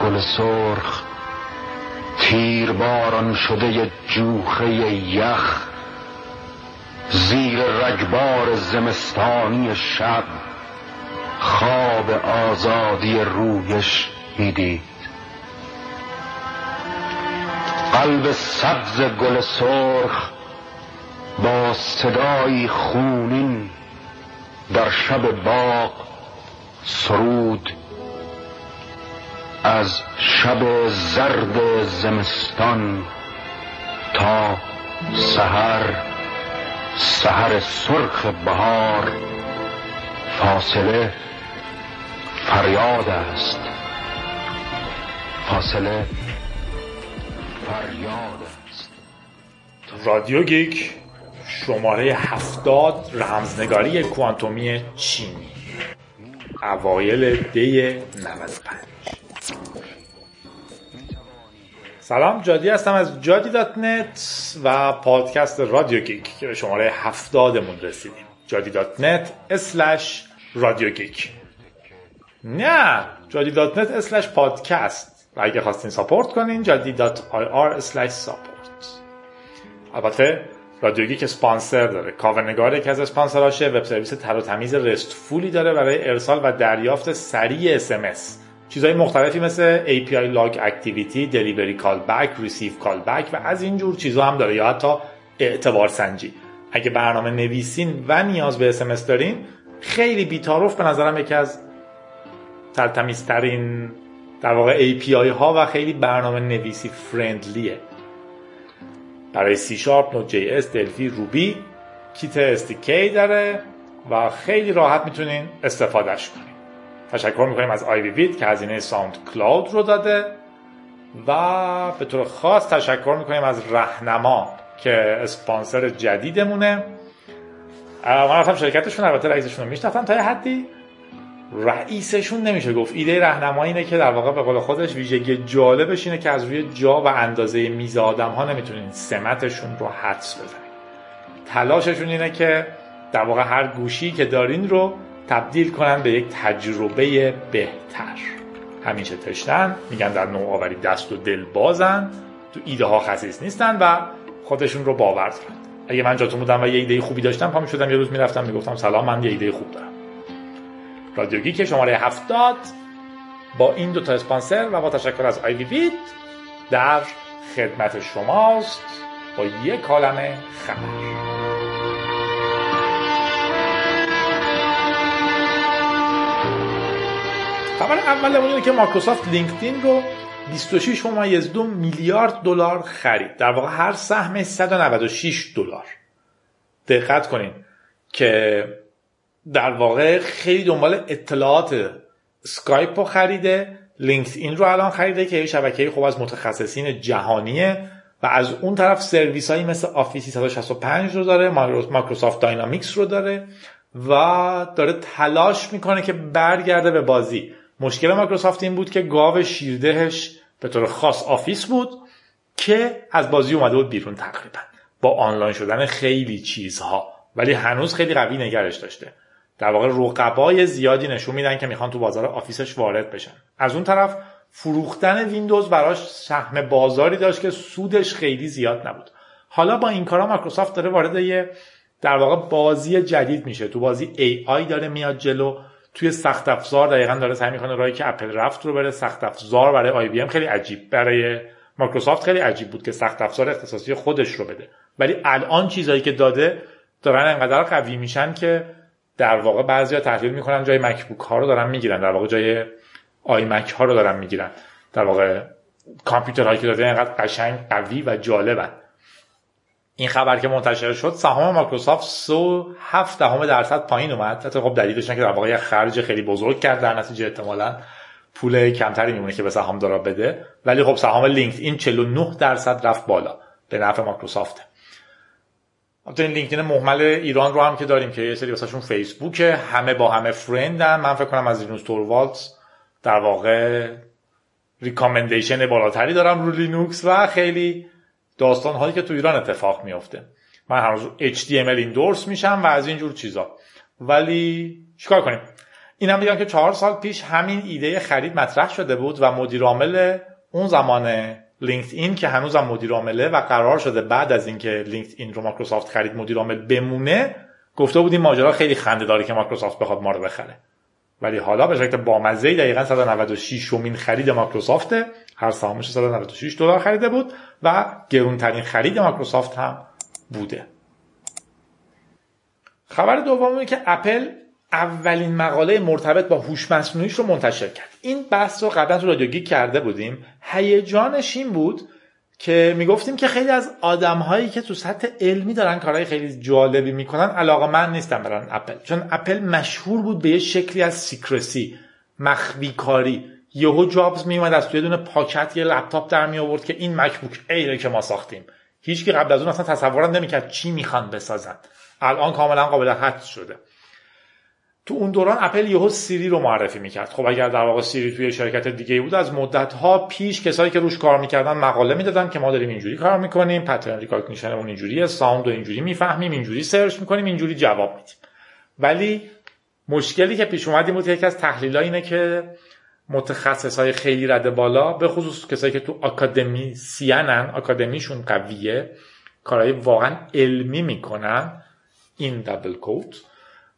گل سرخ تیر باران شده جوخه یخ زیر رگبار زمستانی شب خواب آزادی رویش می‌دید. قلب سبز گل سرخ با صدایی خونین در شب باغ سرود از شب زرد زمستان تا سحر سحر سرخ بهار فاصله فریاد است. فاصله فریاد است. رادیو گیک شماره هفتاد رمزنگاری کوانتومی چینی. اوایل دی 95 سلام جادی هستم از جادی dot net و پادکست رادیو گیک که به شماره هفتادمون رسیدیم. جادی dot net slash رادیو گیک نه جادی dot net slash پادکست. و اگه خواستین support کنین جادی dot IR slash support. البته رادیو گیک اسپانسر داره. کاوه‌نگار که از اسپانسراشه web service تر و تمیز RESTful ی داره برای ارسال و دریافت سریع اس. چیزهای مختلفی مثل API Log Activity, Delivery Callback, Receive Callback و از این جور چیزها هم داره یا حتی اعتبار سنجی. اگه برنامه نویسین و نیاز به SMS دارین خیلی بیتاروف به نظرم یکی از ترتمیزترین در واقع API ها و خیلی برنامه نویسی فرندلیه برای C Sharp, Node.js, Delphi, Ruby کیت SDK داره و خیلی راحت می‌تونین استفادهش کنین. تشکر می‌کنیم از آیوی وید که هزینه ساوند کلاود رو داده و به طور خاص تشکر می‌کنیم از رهنما که اسپانسر جدیدمونه. من رفتم شرکتشون البته رئیسشون رو میشناختم تا یه حدی. رئیسشون نمیشه گفت. ایده رهنمایی اینه که در واقع به قول خودش ویژگی جالبش اینه که از روی جا و اندازه میز آدم ها نمی‌تونین سمتشون رو حدس بزنید تلاششون اینه که در واقع هر گوشی که دارین رو تبدیل کنن به یک تجربه بهتر. همیشه تشنن میگن در نوآوری دست و دل بازن تو ایده ها خصیص نیستن و خودشون رو باور دارن. اگه من جاتون بودم و یه ایده خوبی داشتم پا شدم یه روز می‌رفتم می‌گفتم سلام من یه ایده خوب دارم. رادیو که شماره هفتاد. با این دوتا اسپانسر و با تشکر از آیوی وید در خدمت شماست. با یک کالمه خبر. خبر اول اینه که مایکروسافت لینکدین رو 26 ممیز دو میلیارد دلار خرید. در واقع هر سهم 196 دلار. دقت کنین که در واقع خیلی دنبال اطلاعات سکایپ رو خریده لینکدین رو الان خریده که یه شبکه خوب از متخصصین جهانیه و از اون طرف سرویس هایی مثل آفیس 365 رو داره مایکروسافت داینامیکس رو داره و داره تلاش می‌کنه که برگرده به بازی. مشکل مایکروسافت این بود که گاو شیردهش به طور خاص آفیس بود که از بازی اومده بود بیرون تقریبا. با آنلاین شدن خیلی چیزها. ولی هنوز خیلی قوی نگرش داشته. در واقع رقبای زیادی نشون میدن که می‌خوان تو بازار آفیسش وارد بشن. از اون طرف فروختن ویندوز براش سهم بازاری داشت که سودش خیلی زیاد نبود. حالا با این کارا مایکروسافت داره وارد یه در واقع بازی جدید میشه. تو بازی AI داره میاد جلو. توی سخت افزار دقیقا داره سعی می‌کنه راهی که اپل رفت رو بره. سخت افزار برای آی بی ام خیلی عجیب برای مایکروسافت خیلی عجیب بود که سخت افزار اختصاصی خودش رو بده. ولی الان چیزایی که داده دارن انقدر قوی میشن که در واقع بعضیا تحلیل می‌کنن جای مکبوک ها رو دارن می‌گیرن. در واقع جای آی مک ها رو دارن می‌گیرن. در واقع کامپیوترهایی که داده انقدر قشنگ قوی و جالبن. این خبر که منتشر شد سهام مایکروسافت سه و هفت دهم درصد پایین اومد. حتی خب دلیلش که در واقع خرج خیلی بزرگ کرد در نتیجه احتمالا پول کمتری میمونه که به سهام دارا بده. ولی خب سهام لینکدین 49 درصد رفت بالا به نفع مایکروسافت. البته این لینکدین محمل ایران رو هم که داریم که یه سری واسهشون فیسبوک همه با همه friend ن. من فکر کنم از لینوس توروالدز در واقع recommendation بالاتری دارم رو لینوکس و خیلی داستان هایی که تو ایران اتفاق میافته. من هر روز HTML endorse میشم و از اینجور چیزا. ولی چیکار کنیم؟ این هم بگم که چهار سال پیش همین ایده خرید مطرح شده بود و مدیر عامل اون زمان لینکدین که هنوزم مدیر عامله و قرار شده بعد از اینکه لینکدین رو مایکروسافت خرید مدیر عامل بمونه گفته بود این ماجرا خیلی خنده داره که مایکروسافت بخواد ما رو بخره. ولی حالا به شکل بامزه دقیقا 196 مین خرید مایکروسافت هر سهامش 196 دلار خریده بود و گرونترین خرید مایکروسافت هم بوده. خبر دومی که اپل اولین مقاله مرتبط با هوش مصنوعیش رو منتشر کرد. این بحث رو قبلا تو رادیو کرده بودیم. هیجانش این بود که می‌گفتیم که خیلی از آدم هایی که تو سطح علمی دارن کارهای خیلی جالبی می‌کنن علاقه‌مند نیستن برن اپل. چون اپل مشهور بود به یه شکلی از secrecy مخفی کاری یهو جابز میومد از توی دونه پاکت یه لپتاپ در می آورد که این مکبوک ایره که ما ساختیم. هیچکی قبل از اون اصلا تصور نمی‌کرد چی می‌خوان بسازن. الان کاملا قابل حدس شده. تو اون دوران اپل یهو سیری رو معرفی می‌کرد. خب اگر در واقع سیری توی شرکت دیگه بود از مدت ها پیش کسایی که روش کار می‌کردن مقاله می‌دادن که ما داریم اینجوری کار می‌کنیم pattern recognition اون اینجوریه sound اینجوری می‌فهمیم اینجوری search می‌کنیم اینجوری جواب میدیم. ولی مشکلی که پیش اومد بود یکی از تحلیل اینه که متخصص های خیلی رده بالا به خصوص کسایی که تو آکادمی سیانن آکادمیشون قویه کارهای واقعا علمی می‌کنن این دبل کوت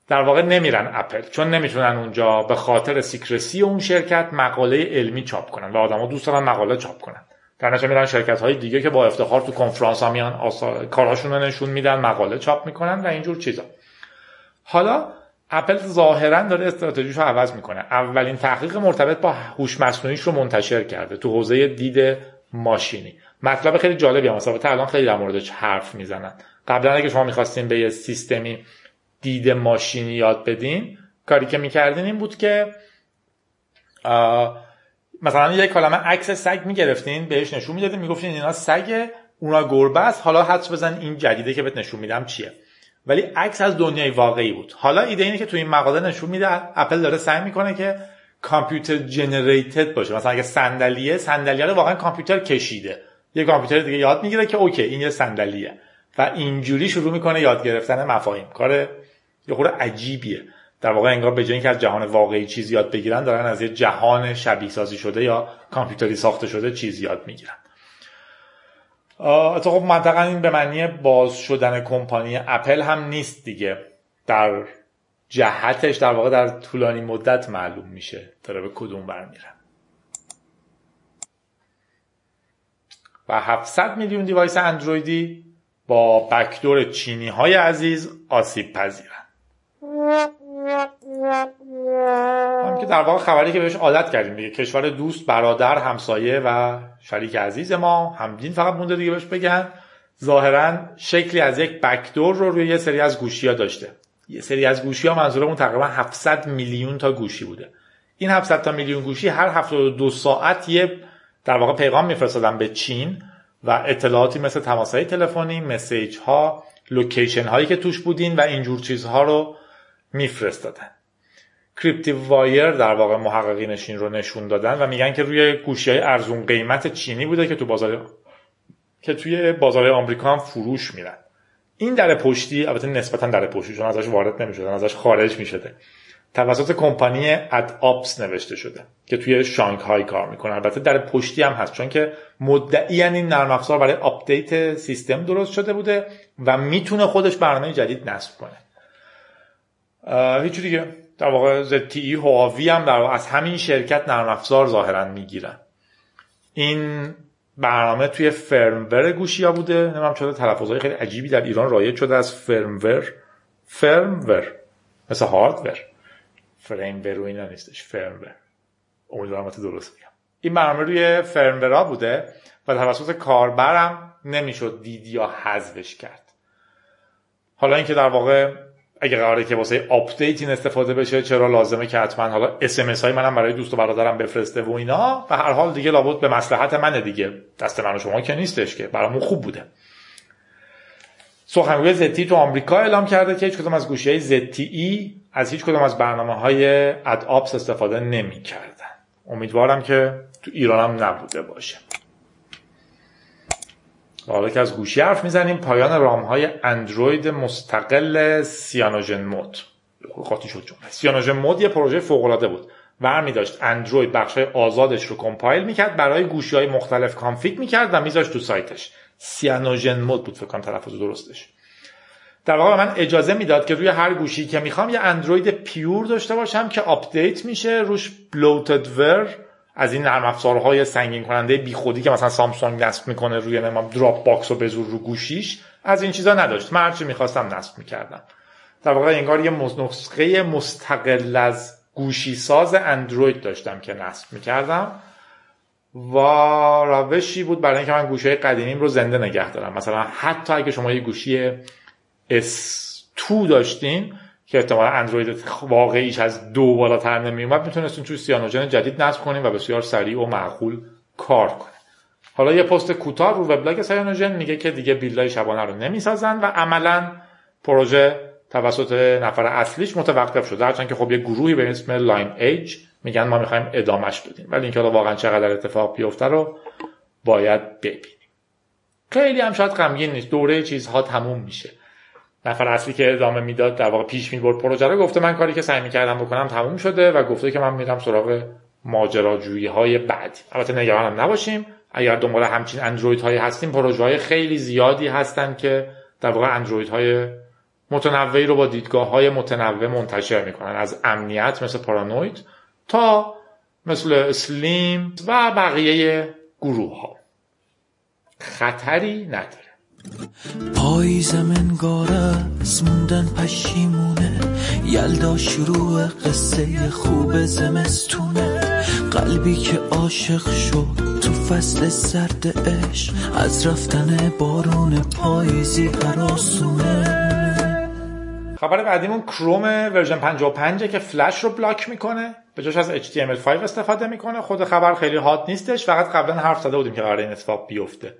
در واقع نمیرن اپل چون نمی‌تونن اونجا به خاطر سیکرسی اون شرکت مقاله علمی چاپ کنن و آدما دوست دارن مقاله چاپ کنن. در نتیجه میرن شرکت های دیگه که با افتخار تو کنفرانس ها میان آسا... کارهاشون رو نشون میدن مقاله چاپ می‌کنن و اینجور چیزا. حالا اپل ظاهرا داره استراتژیش رو عوض می‌کنه. اولین تحقیق مرتبط با هوش مصنوعیش رو منتشر کرده تو حوزه دید ماشینی. مطلب خیلی جالبی هم مثلا الان خیلی در موردش حرف می‌زنن. قبلا اگه شما می‌خواستین به یه سیستمی دید ماشینی یاد بدین. کاری که می‌کردین این بود که مثلا یک کلمه عکس سگ می‌گرفتین بهش نشون می‌دادین می‌گفتین اینا سگ اونا گربه است حالا حدس بزن این جدیده که بهت نشون میدم چیه. ولی عکس از دنیای واقعی بود. حالا ایده اینه که تو این مقاله نشون میده اپل داره سعی می‌کنه که کامپیوتر جنریتد باشه. مثلا اگه صندلیه صندلیه رو واقعا کامپیوتر کشیده. یه کامپیوتر دیگه یاد می‌گیره که اوکی این یه صندلیه. و اینجوری شروع می‌کنه یاد گرفتن مفاهیم. کار یه خورده عجیبیه. در واقع انگار به جای اینکه از جهان واقعی چیز یاد بگیرن دارن از یه جهان شبیه سازی شده یا کامپیوتری ساخته شده چیز یاد می‌گیرن. خب منطقا این به معنی باز شدن کمپانی اپل هم نیست دیگه. در جهتش در واقع در طولانی مدت معلوم میشه داره به کدوم برمیره و 700 میلیون دیوایس اندرویدی با بکدور چینی های عزیز آسیب پذیرن هم که در واقع خبری که بهش عادت کردیم دیگه کشور دوست برادر همسایه و شریک عزیز ما همدین فقط مونده دیگه بهش بگن. ظاهرا شکلی از یک backdoor رو روی یه سری از گوشی ها داشته. یه سری از گوشی ها منظورمون تقریبا 700 میلیون تا گوشی بوده. این 700 تا میلیون گوشی هر 72 ساعت یه در واقع پیغام میفرستادن به چین و اطلاعاتی مثل تماسهای تلفنی message ها location هایی که توش بودین و اینجور چیزها رو میفرستادن. کریپتووایر در واقع محققینش این رو نشون دادن و میگن که روی گوشی های ارزون قیمت چینی بوده که تو بازار که توی بازار آمریکا هم فروش میرن. این در پشتی البته نسبتا در پشتی چون ازش وارد نمی‌شدن ازش خارج می‌شده. توسط کمپانی اد آپس نوشته شده که توی شانگهای کار می‌کنه. البته در پشتی هم هست چون که مدعی این نرم افزار برای update سیستم درست شده بوده و می‌تونه خودش برنامه جدید نصب کنه. هیچ دیگه. در واقع ZTE هواوی هم در از همین شرکت نرم افزار ظاهرا می‌گیرن. این برنامه توی firmware گوشی ها بوده. نمی‌دونم چرا تلفظهای خیلی عجیبی در ایران رایج شده از firmware. firmware. مثل hardware فریم و اینا نیستش. firmware. امیدوارم درست میگم این برنامه روی firmware ا بوده و توسط کاربرم نمی‌شد دید یا حذفش کرد. حالا اینکه در واقع اگه قراره که واسه update این استفاده بشه چرا لازمه که حتما حالا SMS های منم برای دوست و برادرم بفرسته و اینا؟ به هر حال دیگه لابد به مصلحت منه دیگه. دست من و شما که نیستش که. برامون خوب بوده. سخنگوی زتی تو آمریکا اعلام کرده که هیچ کدوم از گوشی های زتی از هیچ کدوم از برنامه های اد آپس استفاده نمی کردن. امیدوارم که تو ایران هم نبوده باشه. حالا که از گوشی حرف می‌زنیم پایان رام های اندروید مستقل سیانوژن مود. قاطی شد جمله. سیانوژن مود یه پروژه فوق العاده بود. ور می‌داشت. اندروید بخش آزادش رو compile می‌کرد برای گوشی های مختلف config می‌کرد و میذاشت تو سایتش. سیانوژن مود بود فکر کنم تلفظ درستش. در واقع من اجازه می‌داد که روی هر گوشی که می‌خوام یه اندروید pure داشته باشم که update میشه روش bloatware از این نرم افزارهای سنگین کننده بیخودی که مثلا سامسونگ نصب می‌کنه روی نمام دراپ باکس و بزور رو گوشیش از این چیزا نداشت. من هرچی می‌خواستم نصب می‌کردم. در واقع انگار یه نسخه مستقل از گوشی ساز اندروید داشتم که نصب می‌کردم و روشی بود برای اینکه من گوشی قدیمیم رو زنده نگه دارم. مثلا حتی اگه شما یه گوشی S2 داشتین که احتمالا اندروید واقعیش از دو بالاتر نمیومد می‌تونستین توی سیانوژن جدید نصب کنین و بسیار سریع و معقول کار کنه حالا یه پست کوتاه رو وبلاگ سیانوژن میگه که دیگه بیلای شبانه رو نمی‌سازن و عملا پروژه توسط نفر اصلیش متوقف شده. هرچند که خب یه گروهی به اسم Lineage میگن ما می‌خوایم ادامش بدیم. ولی اینکه واقعا چقدر اتفاق بیفته رو باید ببینیم. خیلی هم شاید غمگین نیست. دوره چیزها تموم میشه. نفر اصلی که ادامه می‌داد در واقع پیش می‌برد پروژه رو گفته من کاری که سعی می‌کردم بکنم تموم شده و گفته که من میرم سراغ ماجراجویی های بعدی. البته نگرانم نباشیم. اگر دنبال همچین اندروید هایی هستیم پروژه های خیلی زیادی هستن که در واقع اندروید های متنوعی رو با دیدگاه های متنوع منتشر می‌کنن. از امنیت مثل پارانوید تا مثل اسلیم و بقیه گروه ها خطری نداره. پاییز منگاره از موندن پشیمونه. یلدا شروع قصه خوب زمستونه. قلبی که عاشق شد تو فصل سرد عشق از رفتن بارون پاییزی هراسونه. خبر بعدیمون کروم ورژن 55 که فلش رو بلاک می‌کنه. به جاش از HTML5 استفاده می‌کنه. خود خبر خیلی هات نیستش. فقط قبلا حرف زده بودیم که قرار این اتفاق بیفته.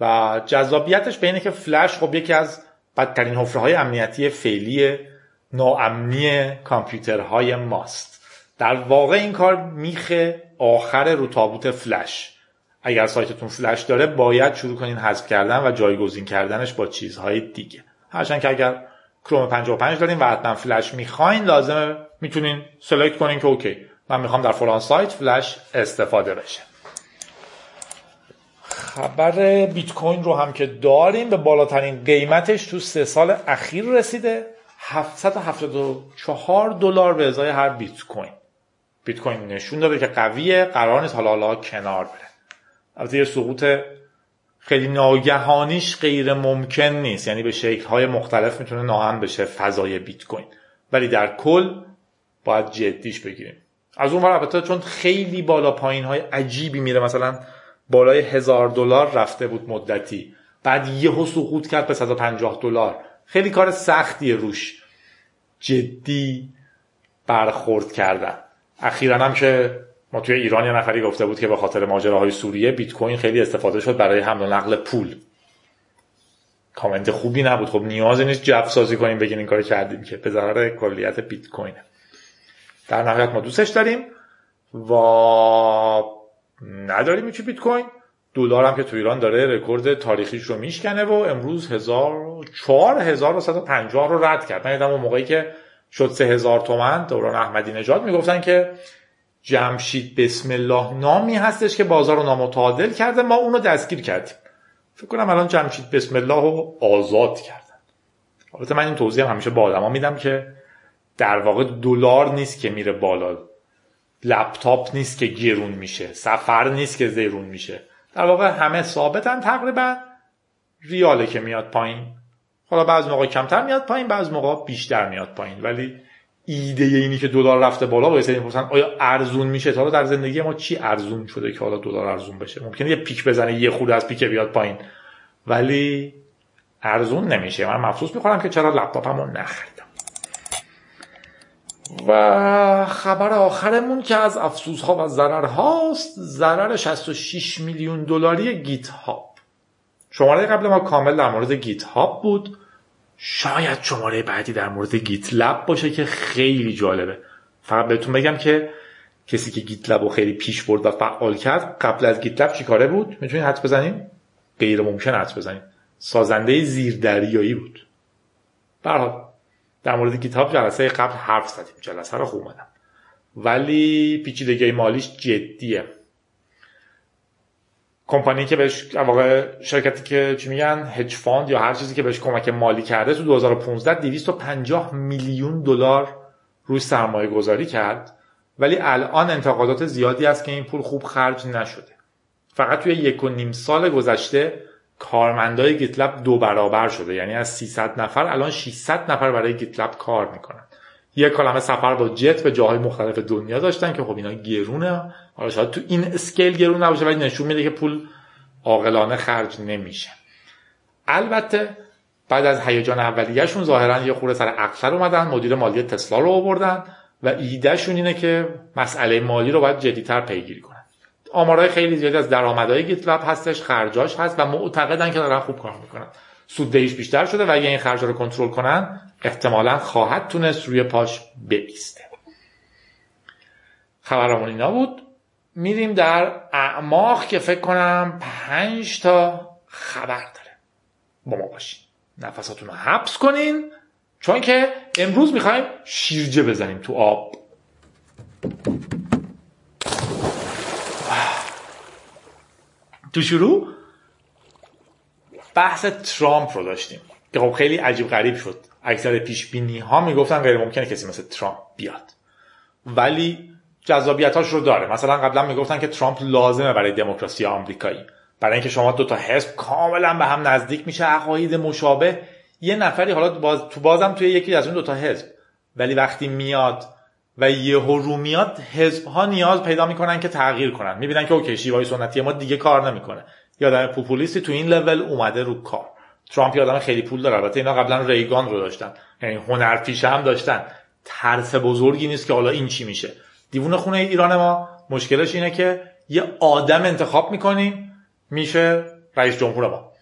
و جذابیتش به اینه که فلش خب یکی از بدترین حفره های امنیتی فعلی ناامنی کامپیوترهای ماست. در واقع این کار میخه آخر رو تابوت فلش. اگر سایتتون فلش داره باید شروع کنین حذف کردن و جایگزین کردنش با چیزهای دیگه. هرچند که اگر کروم 55 دارین و حتما فلش می‌خواین لازمه می‌تونین select کنین که OK. من می‌خوام در فلان سایت فلش استفاده بشه. خبر بیت کوین رو هم که داریم به بالاترین قیمتش تو سه سال اخیر رسیده. 774 دلار به ازای هر بیت کوین. بیت کوین نشون داده که قویه قرار نیست حالا حالا کنار بره. البته یه سقوط خیلی ناگهانیش غیر ممکن نیست. یعنی به شکل های مختلف می‌تونه ناهم بشه فضای بیت کوین. ولی در کل باید جدیش بگیریم. از اون البته چون خیلی بالا پایین های عجیبی میره مثلا بالای هزار دلار رفته بود مدتی. بعد یهو سقوط کرد به 150 دلار. خیلی کار سختیه روش. جدی برخورد کردن. اخیرا هم که ما توی ایران یه نفری گفته بود که به خاطر ماجراهای سوریه بیت کوین خیلی استفاده شد برای حمل و نقل پول. کامنت خوبی نبود. خب نیازی نیست جف سازی کنیم بگین این کار کردیم که به ضرر کلیت بیت کوینه در نهایت ما دوستش داریم و نداریم چی بیت کوین؟ دلار هم که تو ایران داره رکورد تاریخیش رو میشکنه و امروز 4150 رو رد کرد. من اون موقعی که شد 3000 تومن دوران احمدی نژاد می‌گفتن که جمشید بسم الله نامی هستش که بازار رو نامتعادل کرده. ما اونو دستگیر کردیم. فکر کنم الان جمشید بسم الله رو آزاد کردن. البته من این توضیح هم همیشه با آدما میدم که در واقع دلار نیست که میره بالا. لپتاپ نیست که گرون میشه سفر نیست که زیرون میشه. در واقع همه ثابتن تقریبا. ریاله که میاد پایین. حالا بعض موقع کمتر میاد پایین بعض موقع بیشتر میاد پایین. ولی ایده اینی که دلار رفته بالا با سری آیا ارزون میشه؟ تا در زندگی ما چی ارزون شده که حالا دلار ارزون بشه؟ ممکنه یه پیک بزنه یه خورده از پیک بیاد پایین. ولی ارزون نمیشه. من مفسوس می‌خورم که چرا لپتاپمو نخریدم و خبر آخرمون که از افسوس ها و ضرر هاست ضرر 66 میلیون دلاری GitHub شماره قبل ما کامل در مورد GitHub بود. شاید شماره بعدی در مورد GitLab باشه که خیلی جالبه. فقط بهتون بگم که کسی که GitLab رو خیلی پیش برد و فعال کرد قبل از GitLab چیکاره بود؟ می‌تونید حدس بزنیم غیر ممکن حدس بزنیم سازنده زیردریایی بود. برحال در مورد گیتاب جلسه قبل حرف زدیم. جلسه رو اومدم. ولی پیچیدگی مالیش جدیه. کمپانی که بهش واقع شرکتی که چی میگن هج فاند یا هر چیزی که بهش کمک مالی کرده تو 2015 250 میلیون دلار روی سرمایه گذاری کرد. ولی الان انتقادات زیادی است که این پول خوب خرج نشده. فقط توی یک و نیم سال گذشته کارمندای گیتلب دو برابر شده. یعنی از 300 نفر الان 600 نفر برای گیتلب کار می‌کنن. یه کلمه سفر با جت به جاهای مختلف دنیا داشتن که خب اینا گرونه. حالا شاید تو این اسکیل گرون نباشه ولی نشون میده که پول عاقلانه خرج نمیشه. البته بعد از هیجان اولیهشون ظاهرا یه خورده سر عقل اومدن مدیر مالی تسلا رو آوردن و ایدهشون اینه که مسئله مالی رو باید جدیتر پیگیری آمارهای خیلی زیادی از درآمدهای گیتلب هستش خرجاش هست و معتقدن که دارن خوب کار می‌کنن. سوددهیش بیشتر شده و اگه این خرج رو کنترل کنن احتمالا خواهد تونست روی پاش بیسته خبرمون اینا بود. میریم در اعماق که فکر کنم پنج تا خبر داره. با ما باشین. نفساتون رو حبس کنین. چون که امروز می‌خوایم شیرجه بزنیم تو آب. تو شروع بحث ترامپ رو داشتیم که خب خیلی عجیب غریب شد. اکثر پیش بینی ها می‌گفتن غیر ممکنه کسی مثل ترامپ بیاد. ولی جذابیتاش رو داره. مثلا قبلا می‌گفتن که ترامپ لازمه برای دموکراسی آمریکایی. برای اینکه شما دو تا حزب کاملا به هم نزدیک میشه عقاید مشابه. یه نفری حالا باز تو بازم توی یکی از اون دو تا حزب. ولی وقتی میاد و یه رو میاد حزب ها نیاز پیدا می‌کنن که تغییر کنن. می‌بینن که اوکی شیوای سنتی ما دیگه کار نمی‌کنه. یادم پوپولیستی تو این لول اومده رو کار. ترامپ یادم خیلی پول داره. البته اینا قبلا ریگان رو داشتن. یعنی هنرپیشه هم داشتن. ترس بزرگی نیست که حالا این چی میشه. دیوون خونه ایران ما مشکلش اینه که یه آدم انتخاب می‌کنیم میشه رئیس جمهور ما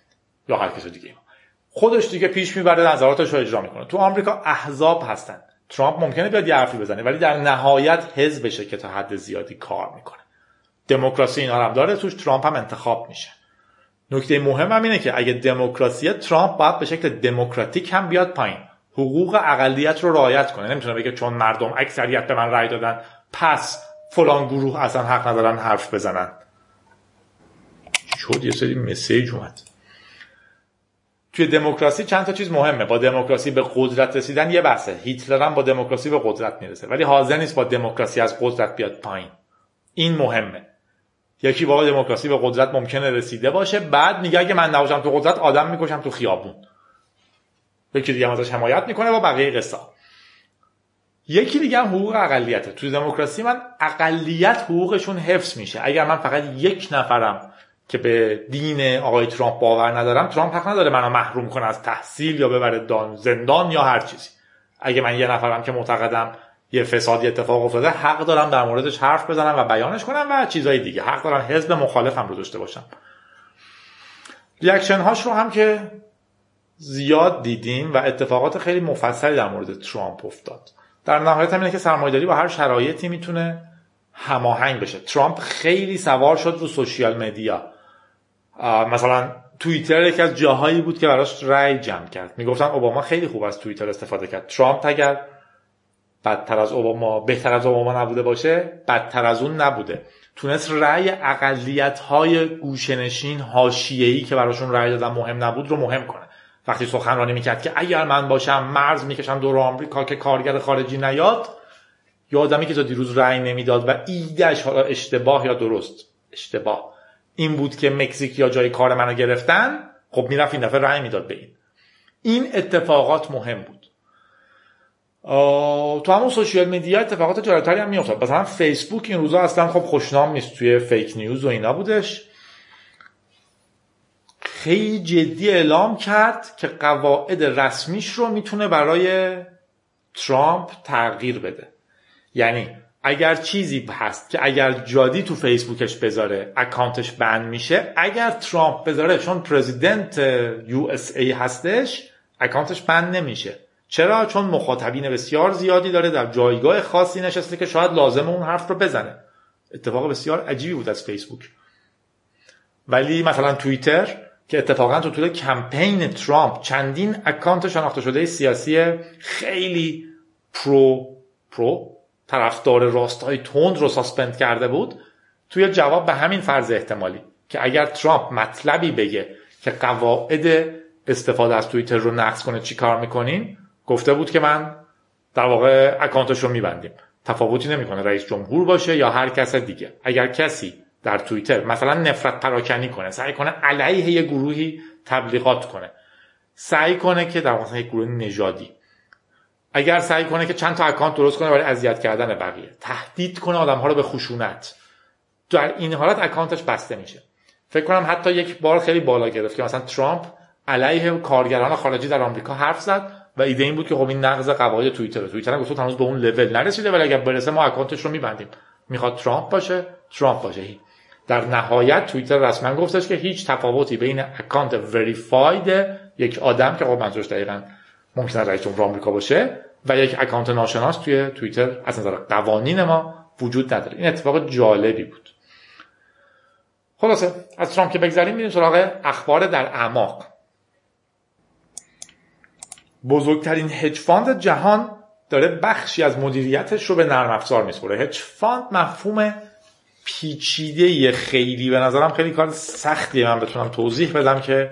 یا هر کس دیگه خودش دیگه پیش می‌بره نظراتش رو اجرا می‌کنه. تو آمریکا احزاب هستن. ترامپ ممکنه بیاد یه حرفی بزنه ولی در نهایت حزبشه که تا حد زیادی کار می‌کنه. دموکراسی اینا هم داره توش ترامپ هم انتخاب میشه. نکته مهم هم اینه که اگه دموکراسی ترامپ باید به شکل دموکراتیک هم بیاد پایین. حقوق اقلیت رو رعایت کنه. نمی‌تونه بگه چون مردم اکثریت به من رأی دادن پس فلان گروه اصلا حق ندارن حرف بزنن. شد یه سری مسیج اومد. توی دموکراسی چند تا چیز مهمه. با دموکراسی به قدرت رسیدن یه بحثه. هیتلر هم با دموکراسی به قدرت می‌رسه. ولی حاضر نیست با دموکراسی از قدرت بیاد پایین. این مهمه. یکی با دموکراسی به قدرت ممکنه رسیده باشه بعد میگه اگه من نباشم تو قدرت آدم می‌کشم تو خیابون. یکی دیگه ازش حمایت می‌کنه با بقیه قصه یکی دیگه هم حقوق اقلیته. تو دموکراسی من اقلیت حقوقشون حفظ میشه. اگر من فقط یک نفرم که به دین آقای ترامپ باور ندارم. ترامپ حق نداره منو محروم کنه از تحصیل یا ببره دان زندان یا هر چیزی. اگه من یه نفرم که معتقدم یه فسادی اتفاق افتاده حق دارم در موردش حرف بزنم و بیانش کنم و چیزهای دیگه. حق دارم حزب مخالفم رو داشته باشم. reaction هاش رو هم که زیاد دیدیم و اتفاقات خیلی مفصلی در مورد ترامپ افتاد. در نهایت هم اینه که سرمایه‌داری با هر شرایطی می‌تونه هماهنگ بشه. ترامپ خیلی سوار شد رو social media. مثلا توییتر یکی از جاهایی بود که براش رأی جمع کرد. می‌گفتن اوباما خیلی خوب از توییتر استفاده کرد. ترامپ اگر بدتر از اوباما بهتر از اوباما نبوده باشه بدتر از اون نبوده. تونست رأی اقلیت های گوشنشین حاشیه‌ای که براشون رأی دادن مهم نبود رو مهم کنه. وقتی سخنرانی می‌کرد که اگر من باشم مرز می‌کشم دور آمریکا که کارگر خارجی نیاد یا آدمی که تا دیروز رأی نمی‌داد و ایدهش حالا اشتباه یا درست؟ اشتباه. این بود که مکزیک یا جای کار منو گرفتن خب می‌رفت این دفعه رأی می‌داد به این. این اتفاقات مهم بود. تو همون social media اتفاقات جالبتری هم میافتاد. مثلا فیسبوک این روزا اصلا خب خوشنام نیست توی fake news و اینا بودش. خیلی جدی اعلام کرد که قواعد رسمیش رو می‌تونه برای ترامپ تغییر بده. یعنی اگر چیزی هست که اگر جادی تو فیسبوکش بذاره اکانتش ban میشه اگر ترامپ بذاره چون president USA هستش اکانتش ban نمیشه. چرا؟ چون مخاطبین بسیار زیادی داره در جایگاه خاصی نشسته که شاید لازم اون حرف رو بزنه. اتفاق بسیار عجیبی بود از فیسبوک. ولی مثلا توییتر که اتفاقا تو طول کمپین ترامپ چندین اکانت شناخته شده سیاسی خیلی pro pro طرفدار راستای تند رو suspend کرده بود توی جواب به همین فرض احتمالی که اگر ترامپ مطلبی بگه که قواعد استفاده از توییتر رو نقض کنه چی کار می‌کنین گفته بود که من در واقع اکانتش رو میبندیم. تفاوتی نمی‌کنه رئیس جمهور باشه یا هر کس دیگه. اگر کسی در توییتر مثلا نفرت پراکنی کنه سعی کنه علیه یه گروهی تبلیغات کنه سعی کنه که در واقع یک گروه نژادی اگر سعی کنه که چند تا اکانت درست کنه برای اذیت کردن بقیه. تهدید کنه آدم ها رو به خشونت. در این حالت اکانتش بسته میشه. فکر کنم حتی یک بار خیلی بالا گرفت که مثلا ترامپ علیه کارگران خارجی در آمریکا حرف زد و ایده این بود که خب این نقض قواعد توییتر توییتر گفت هنوز به اون لول نرسیده ولی اگر برسه ما اکانتش رو میبندیم. می‌خواد ترامپ باشه ترامپ باشه. در نهایت توییتر رسما گفتش که هیچ تفاوتی بین اکانت verified یک آدم که خب منظورش دقیقا ممکنه رئیس جمهور آمریکا باشه و یک اکانت ناشناس توی توییتر از نظر قوانین ما وجود نداره. این اتفاق جالبی بود. خلاصه از ترامپ که بگذاریم میریم سراغ اخبار در اعماق. بزرگترین hedge fund جهان داره بخشی از مدیریتش رو به نرم افزار میسپره hedge fund مفهوم پیچیده خیلی به نظرم خیلی کار سختیه. من بتونم توضیح بدم که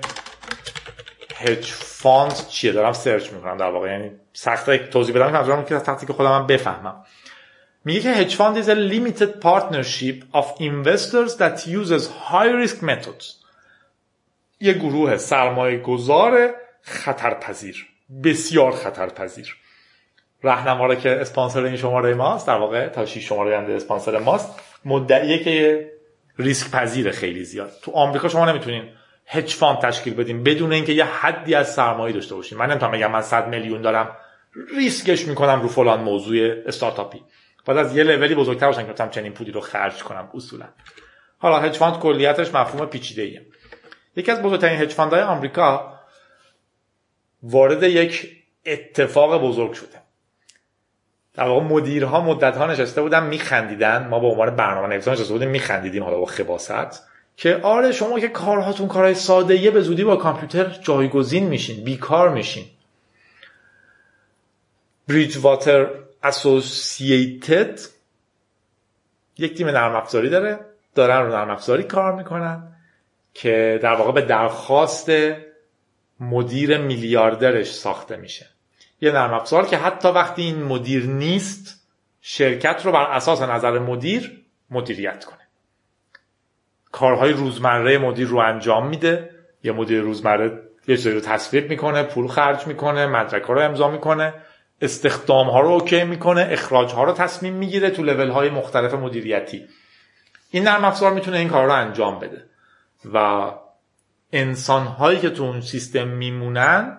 hedge fund چیه؟ دارم search می‌کنم در واقع. یعنی سخته توضیح بدم. منظورم که حدی که خودم بفهمم. میگه که hedge fund is a limited partnership of investors that uses high risk methods. یه گروه سرمایه گذار خطرپذیر. بسیار خطرپذیر. راهنماره که اسپانسر این شماره ماست در واقع تا 6 شماره آینده اسپانسر ماست مدعیه که ریسک پذیر خیلی زیاد. تو آمریکا شما نمی‌تونین hedge fund تشکیل بدین بدون اینکه یه حدی از سرمایه داشته باشین من نمی‌تونم بگم من 100 میلیون دارم ریسکش می‌کنم رو فلان موضوع استارتاپی. باید از یه level ی بزرگتر باشن که چنین پولی رو خرج کنم اصولا. حالا hedge fund کلیتش مفهوم پیچیده ایه یکی از بزرگترین hedge fund های آمریکا وارد یک اتفاق بزرگ شده. در واقع مدیرها مدت ها نشسته بودن میخندیدن. ما به عنوان برنامه نویسان نشسته بودیم میخندیدیم حالا با خباثت. که آره شما که کارهاتون کارهای ساده یه به زودی با کامپیوتر جایگزین میشین بیکار میشین. بریج واتر اسوسییتد یک تیم نرم افزاری داره دارن رو نرم افزاری کار می‌کنن که در واقع به درخواست مدیر میلیاردرش ساخته میشه. یه نرم افزار که حتی وقتی این مدیر نیست شرکت رو بر اساس نظر مدیر مدیریت کنه. کارهای روزمره مدیر رو انجام میده. یه مدیر روزمره یه چیزی رو تصویب می‌کنه پول خرج می‌کنه مدرک ها رو امضا می‌کنه. استخدام ها رو OK می‌کنه اخراج ها رو تصمیم می‌گیره تو لول های مختلف مدیریتی. این نرم افزار می‌تونه این کار رو انجام بده. و انسان هایی که تو اون سیستم میمونن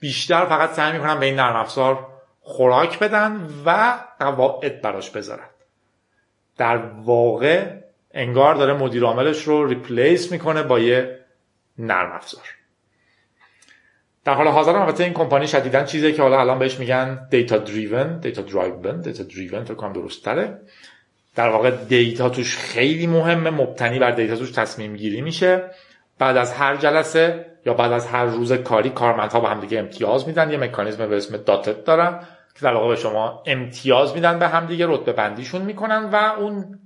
بیشتر فقط سعی می‌کنن به این نرم افزار خوراک بدن و قواعد براش بذارن. در واقع انگار داره مدیر عاملش رو replace می‌کنه با یه نرم افزار. در حال حاضر البته این کمپانی شدیدن چیزی که حالا الان بهش میگن data driven data driven data driven فکر کنم درست تره. در واقع data توش خیلی مهمه مبتنی بر data توش تصمیم گیری میشه. بعد از هر جلسه یا بعد از هر روز کاری کارمندها با همدیگه امتیاز میدن. یه مکانیزم به اسم dot دارن که در واقع به شما امتیاز میدن به همدیگه رتبه بندیشون می‌کنن و اون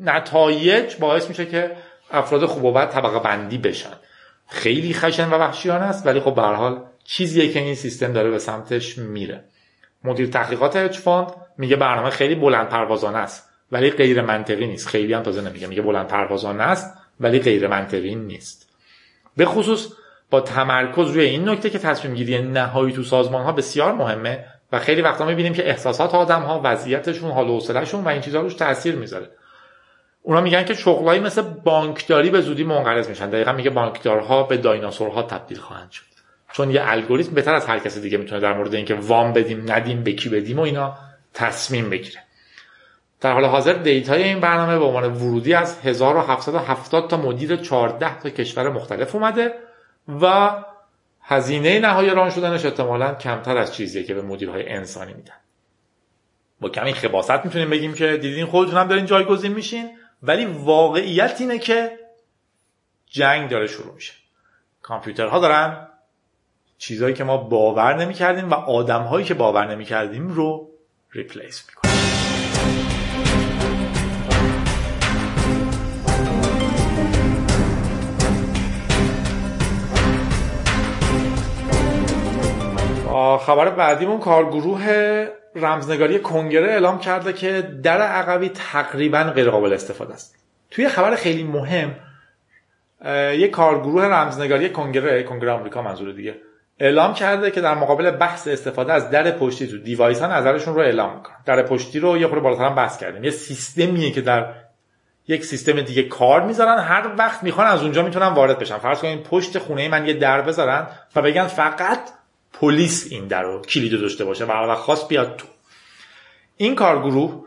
نتایج باعث میشه که افراد خوب و بد طبقه بندی بشن. خیلی خشن و وحشیانه است ولی خب به حال چیزیه که این سیستم داره به سمتش میره. مدیر تحقیقات hedge fund میگه برنامه خیلی بلند پروازانه است ولی غیر منطقی نیست. خیلی هم تازه نمیگه میگه بلند پروازانه است ولی غیر منطقی نیست. به خصوص با تمرکز روی این نکته که تصمیم گیری نهایی تو سازمان ها بسیار مهمه و خیلی وقتا می‌بینیم که احساسات آدم ها وضعیتشون حال و حوصلهشون و این چیزها روش تاثیر می‌ذاره. اونا میگن که شغلایی مثل بانکداری به زودی منقرض میشن. دقیقا میگه بانکدارها به دایناسورها تبدیل خواهند شد. چون یه الگوریتم بهتر از هر کسی دیگه می‌تونه در مورد اینکه وام بدیم ندیم به کی بدیم و اینا تصمیم بگیره. در حال حاضر دیتای این برنامه به عنوان ورودی از 1770 تا مدیر 14 تا کشور مختلف اومده و هزینه نهایی ران شدنش احتمالا کمتر از چیزیه که به مدیرهای انسانی میدن. با کمی خباست می‌تونیم بگیم که دیدین خودتون هم دارین جایگزین میشین. ولی واقعیت اینه که جنگ داره شروع میشه. کامپیوترها دارن چیزهایی که ما باور نمی‌کردیم و آدمهایی که باور نمی‌کردیم رو ریپلیس می‌کنن. خبر بعدیمون کارگروه رمزنگاری کنگره اعلام کرده که در عقبی تقریبا غیر قابل استفاده است. توی خبر خیلی مهم یک کارگروه رمزنگاری کنگره کنگره آمریکا منظور دیگه اعلام کرده که در مقابل بحث استفاده از در پشتی تو دیوایس ها نظرشون رو اعلام می‌کنن. در پشتی رو یه خورده بالاتر هم بحث کردیم. یه سیستمیه که در یک سیستم دیگه کار می‌ذارن. هر وقت می‌خوان از اونجا می‌تونن وارد بشن. فرض کنید پشت خونه من یه در بذارن و بگن فقط پلیس این در رو کلید داشته باشه و وقت خاص بیاد تو. این کارگروه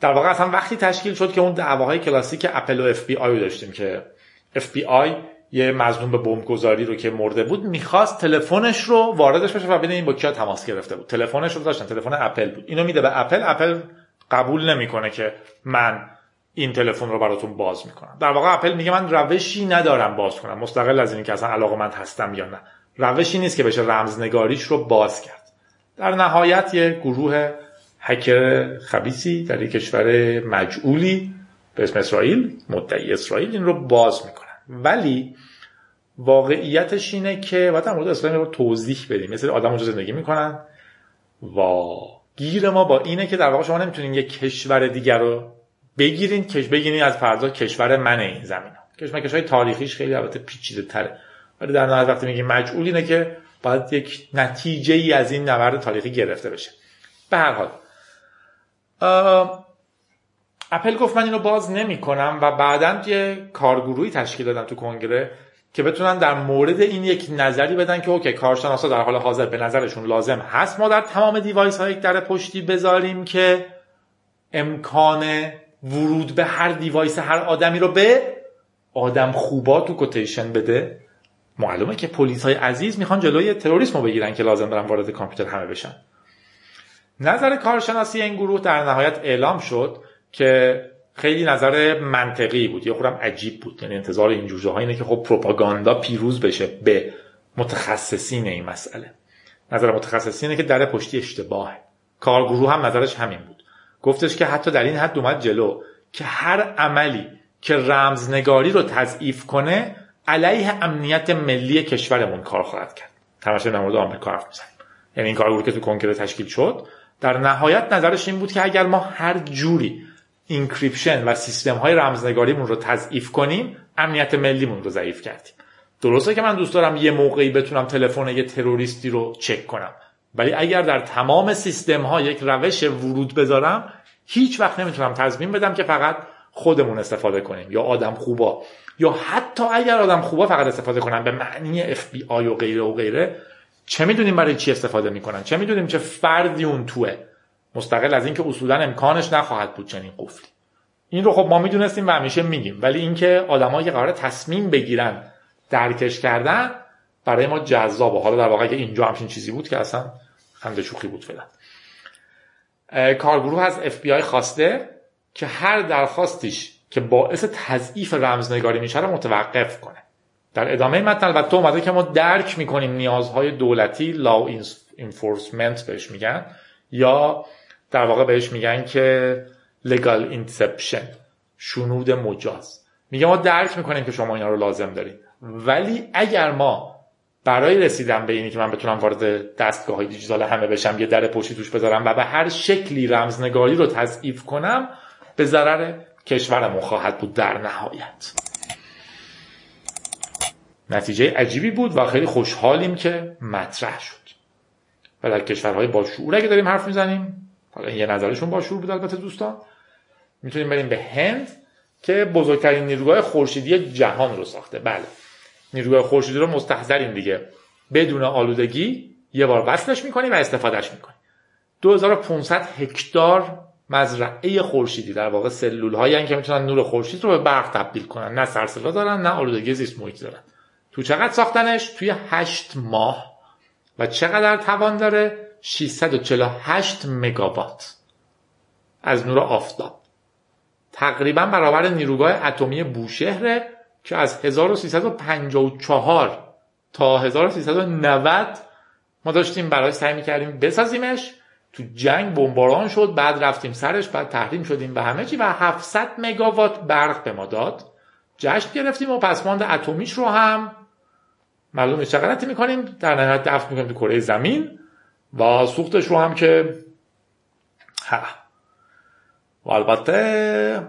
در واقع اصلا وقتی تشکیل شد که اون دعواهای کلاسیک اپل و اف بی آی رو داشتیم که اف بی آی یه مظنون به بمبگذاری رو که مرده بود می‌خواست تلفنش رو واردش بشه و ببینه این با کیا تماس گرفته بود. تلفنش رو داشتن تلفن اپل بود. اینو میده به اپل اپل قبول نمی‌کنه که من این تلفن رو براتون باز می‌کنم. در واقع اپل میگه من روشی ندارم باز کنم. مستقل از اینکه اصلا علاقه من هستم یا نه. روشی نیست که بشه رمزنگاریش رو باز کرد. در نهایت یه گروه هکر خبیسی در یک کشور مجعولی به اسم اسرائیل مدعی اسرائیل این رو باز می‌کنن. ولی واقعیتش اینه که باید مورد اسرائیل رو توضیح بدیم. مثل آدم اونجا زندگی می‌کنن و گیر ما با اینه که در واقع شما نمی‌تونین یک کشور دیگر رو بگیرین کش بگیرین از فرضا کشور من این زمین کشور کشور تاریخیش خیلی البته پیچیده تره ولی در نهایت وقتی میگیم مجعول اینه که باید یک نتیجه ای از این نبرد تاریخی گرفته بشه. به هر حال. اپل گفت من اینو باز نمی کنم و بعدا یه کارگروهی تشکیل دادن تو کنگره که بتونن در مورد این یک نظری بدن که okay کارشناسا در حال حاضر به نظرشون لازم هست. ما در تمام device های یک در پشتی بذاریم که امکان ورود به هر دیوایس هر آدمی رو به آدم خوبا تو کوتیشن بده. معلومه که پلیس های عزیز می‌خوان جلوی تروریسم رو بگیرن که لازم دارن وارد کامپیوتر همه بشن. نظر کارشناسی این گروه در نهایت اعلام شد که خیلی نظر منطقی بود. یه خودم عجیب بود. یعنی انتظار این جوجه اینه که خب پروپاگاندا پیروز بشه به متخصصین این مسئله. نظر متخصصینه که در پشتی اشتباهه. کارگروه هم نظرش همین بود. گفتش که حتی در این حد اومد جلو که هر عملی که رمزنگاری رو تضعیف کنه علیه امنیت ملی کشورمون کار خواهد کرد. تماشا در مورد آمریکا حرف می‌زنیم. یعنی این کارگروه که تو کنگره تشکیل شد. در نهایت نظرش این بود که اگر ما هر جوری اینکریپشن و سیستم های رمزنگاریمون رو تضعیف کنیم امنیت ملیمون رو ضعیف کردیم. درسته که من دوست دارم یه موقعی بتونم تلفن یه تروریستی رو چک کنم. ولی اگر در تمام سیستم ها یک روش ورود بذارم هیچ وقت نمی‌تونم تضمین بدم که فقط خودمون استفاده کنیم یا آدم خوبا. یا حتی اگر آدم خوبا فقط استفاده کنن. به معنی اف بی آی و غیره و غیره. چه می‌دونیم برای چی استفاده می‌کنن؟ چه می‌دونیم چه فردی اون توه؟ مستقل از اینکه اصولا امکانش نخواهد بود چنین قفلی. این رو خب ما می‌دونستیم و همیشه میگیم. ولی اینکه آدمایی که قرار تصمیم بگیرن درکش کردن برای ما جذابه. حالا در واقع اینجا همچین چیزی بود که اصلا خنده شوخی بود فعلا. کارگروه از اف بی آی خواسته که هر درخواستیش که باعث تضعیف رمزنگاری میشه رو متوقف کنه. در ادامه متن البته اومده که ما درک می‌کنیم نیازهای دولتی لاو انفورسمنت بهش میگن یا در واقع بهش میگن که legal inception شنود مجاز. میگه ما درک می‌کنیم که شما اینا رو لازم دارید. ولی اگر ما برای رسیدن به اینی که من بتونم وارد دستگاه های دیجیتال همه بشم یه در پشتی توش بذارم و به هر شکلی رمزنگاری رو تضعیف کنم به ضرر کشورمون خواهد بود در نهایت. نتیجه عجیبی بود و خیلی خوشحالیم که مطرح شد. و در کشورهای با شعور اگه داریم حرف می‌زنیم حالا یه نظرشون با شعور بود البته دوستان می‌تونیم بریم به هند که بزرگترین نیروگاه خورشیدی جهان رو ساخته. بله نیروگاه خورشیدی رو مستحضریم دیگه. بدون آلودگی یه بار وصلش می‌کنیم و استفادهش می‌کنیم. 2500 هکتار مزرعه خورشیدی در واقع سلول هایی که می‌تونن نور خورشید رو به برق تبدیل کنن. نه سرصدا دارن نه آلودگی زیست محیطی دارن. تو چقدر ساختنش؟ توی 8 ماه. و چقدر توان داره؟ 648 مگاوات از نور آفتاب. تقریبا برابر نیروگاه اتمی بوشهره که از 1354 تا 1390 ما داشتیم برای سعی می‌کردیم بسازیمش. تو جنگ بمباران شد بعد رفتیم سرش بعد تحریم شدیم به همه چی و 700 مگاوات برق به ما داد. جشن گرفتیم و پسماند اتمیش رو هم. معلومه چه غلطی می‌کنیم؟ در نهایت دفت می‌کنیم تو کره زمین و سوختش رو هم که ها. و البته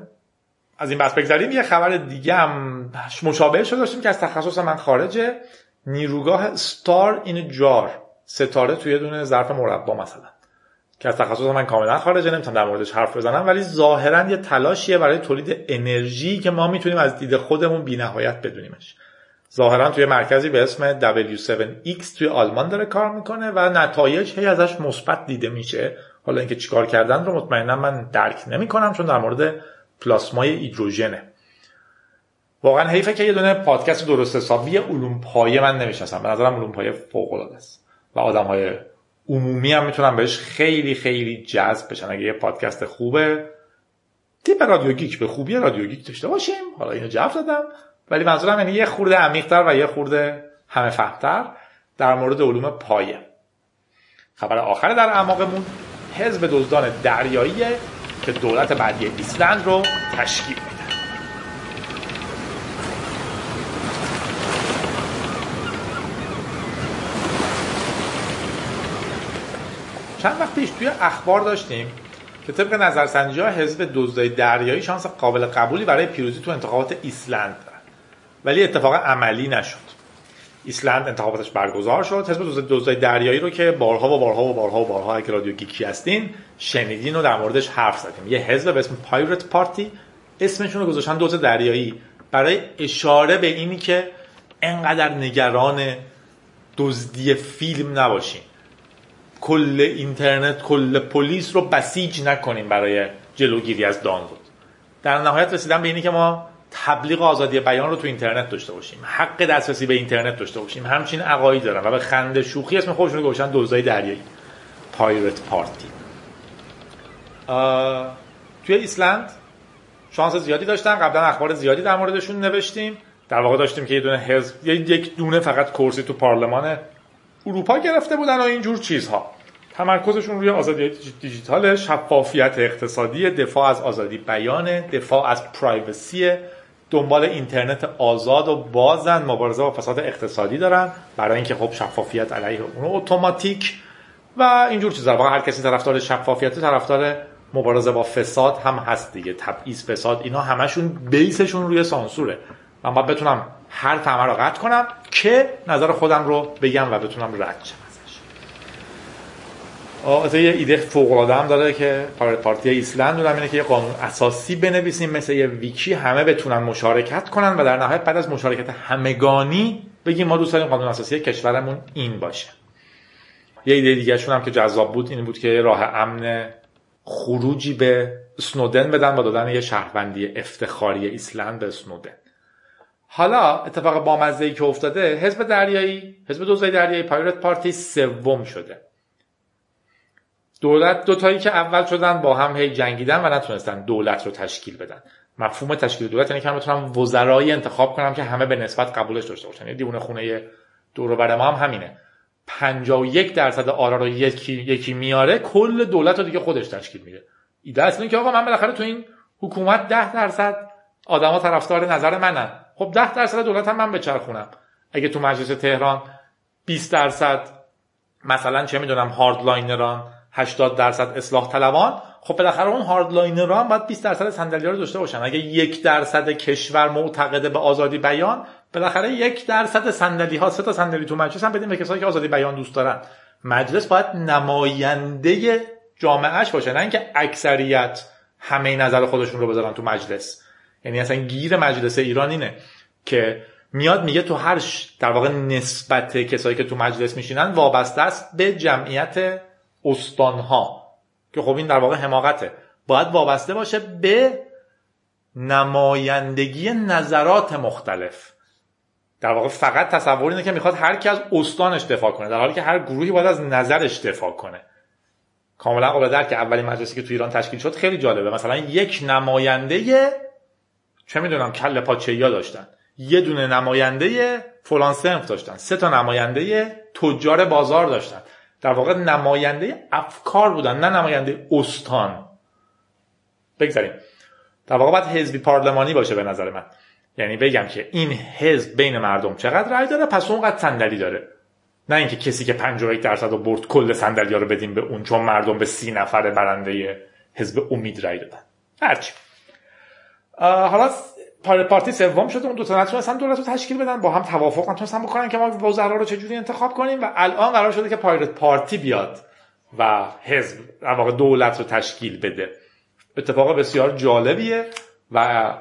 از این بحث بگذاریم یه خبر دیگه هم مشابه شده داشتیم که از تخصص من خارجه. نیروگاه ستار این جار ستاره توی دونه ظرف مربا مثلا. که از تخصص من کاملا خارجه نمی‌تونم در موردش حرف بزنم ولی ظاهرا یه تلاشیه برای تولید انرژی که ما می‌تونیم از دید خودمون بینهایت بدونیمش. ظاهرا توی مرکزی به اسم W7X توی آلمان داره کار می‌کنه و نتایج هی ازش مثبت دیده میشه. حالا اینکه چیکار کردن رو مطمئنا من درک نمی‌کنم چون در مورد پلاسمای هیدروژنه واقعا حیفه که یه دونه پادکست درست حسابی علوم پایه من نمی‌شناسم. به نظرم علوم پایه فوق العاده است و آدم های عمومی هم می‌تونن بهش خیلی خیلی جذب بشن اگه یه پادکست خوبه تیپ رادیو گیک به خوبی رادیو گیک داشته باشیم. حالا اینو جواب دادم. ولی منظورم یعنی یه خورده عمیقتر و یه خورده همه فهمتر در مورد علوم پایه. خبر آخر در اعماقمون حزب دزدان دریاییه که دولت بعدی ایسلند رو تشکیل چند وقت پیش توی اخبار داشتیم که طبق نظرسنجی ها حزب دزدای دریایی شانس قابل قبولی برای پیروزی تو انتخابات ایسلند ولی اتفاق عملی نشد. ایسلند انتخاباتش برگزار شد. حزب دزدای دریایی رو که بارها و بارها و بارها و بارها اگه رادیو گیکی هستین شنیدین و در موردش حرف زدیم. یه حزب به اسم پایرت پارتی اسمشون رو گذاشتن دزد دریایی برای اشاره به اینی که انقدر نگران دزدی فیلم نباشین. کل اینترنت کل پلیس رو بسیج نکنیم برای جلوگیری از دانلود. در نهایت رسیدن به اینی که ما تبلیغ آزادی بیان رو تو اینترنت داشته باشیم. حق دسترسی به اینترنت داشته باشیم. همچین عقاید دارن و به خنده شوخی اسم خودشون رو گذاشتن دزدای دریایی. پایرت پارتی توی ایسلند شانس زیادی داشتن. قبلا اخبار زیادی در موردشون نوشتیم. در واقع داشتیم که یه دونه حزب یک دونه فقط کرسی تو پارلمان اروپا گرفته بودن و اینجور چیزها. تمرکزشون روی آزادی دیجیتال شفافیت اقتصادی دفاع از آزادی بیان دفاع از پرایوسی دنبال اینترنت آزاد و بازن مبارزه با فساد اقتصادی دارن. برای اینکه خب شفافیت علیه اون اتوماتیک و اینجور چیزا. واقعا هر کسی طرفدار شفافیت طرفدار مبارزه با فساد هم هست دیگه. تبعیض فساد اینا همشون بیسشون روی سانسوره. من باید بتونم هر همه رو قطع کنم که نظر خودم رو بگم و بتونم رد شم. ازش یه ایده فوق العاده هم داره که پارتی ایسلند دونم اینه که یه قانون اساسی بنویسیم مثل یه ویکی همه بتونن مشارکت کنن و در نهایت بعد از مشارکت همگانی بگیم ما دوست داریم قانون اساسی کشورمون این باشه. یه ایده دیگه شون هم که جذاب بود این بود که راه امن خروجی به سنودن بدن با دادن یه شهروندی افتخاری ایسلند به سنودن. حالا اتفاق بامزه ای که افتاده حزب دریایی حزب دزدای دریایی Pirate Party سوم شده. دولت دوتایی که اول شدن با هم هی جنگیدن و نتونستن دولت رو تشکیل بدن. مفهوم تشکیل دولت یعنی که من بتونم وزرایی انتخاب کنم که همه به نسبت قبولش داشته باشن. یعنی دیوونه خونه دور ما هم همینه. 51 درصد آرا رو یکی یکی میاره کل دولت رو دیگه خودش تشکیل میده. ایده اصلا که آقا من بالاخره تو این حکومت 10 درصد آدما طرفدار نظر منن. خب 10 درصد دولت هم من بچرخونم اگه تو مجلس تهران 20 درصد مثلا چه می‌دونم hardliner ان 80 درصد اصلاح طلبان خب بالاخره اون hardliner ها هم باید 20 درصد صندلی رو داشته باشن. اگه یک درصد کشور معتقده به آزادی بیان بالاخره یک درصد صندلی ها سه تا صندلی تو مجلس هم بدیم به کسایی که آزادی بیان دوست دارن. مجلس باید نماینده جامعهش باشه نه اینکه اکثریت همه نظر خودشون رو بذارن تو مجلس. یعنی اصلا گیر مجلس ایران اینه که میاد میگه تو هر در واقع نسبت کسایی که تو مجلس میشینن وابسته است به جمعیت استانها. که خب این در واقع حماقته. باید وابسته باشه به نمایندگی نظرات مختلف. در واقع فقط تصور اینه که می‌خواد هر کی از استانش دفاع کنه در حالی که هر گروهی باید از نظرش دفاع کنه. کاملا قابل درک اولین مجلسی که تو ایران تشکیل شد خیلی جالبه. مثلا یک نماینده چه می‌دونم کل پاچه داشتن. یه دونه نماینده فلان سنف داشتن. سه تا نماینده تجار بازار داشتن. در واقع نماینده افکار بودن نه نماینده استان. بگذاریم. در واقع باید حزبی پارلمانی باشه به نظر من. یعنی بگم که این حزب بین مردم چقدر رأی داره پس اونقدر صندلی داره. نه اینکه کسی که 51 درصد رو برد کل صندلی رو بدیم به اون چون مردم به سی نفر برنده حزب امید رأی دادن. هرچی. حالا پارتی سوم شده اون دو تا نتونستن دولت رو تشکیل بدن. با هم توافق نتونستن بکنن که ما وزرا رو چجوری انتخاب کنیم و الان قرار شده که پایرت پارتی بیاد و حزب واقع دولت رو تشکیل بده. اتفاق بسیار جالبیه و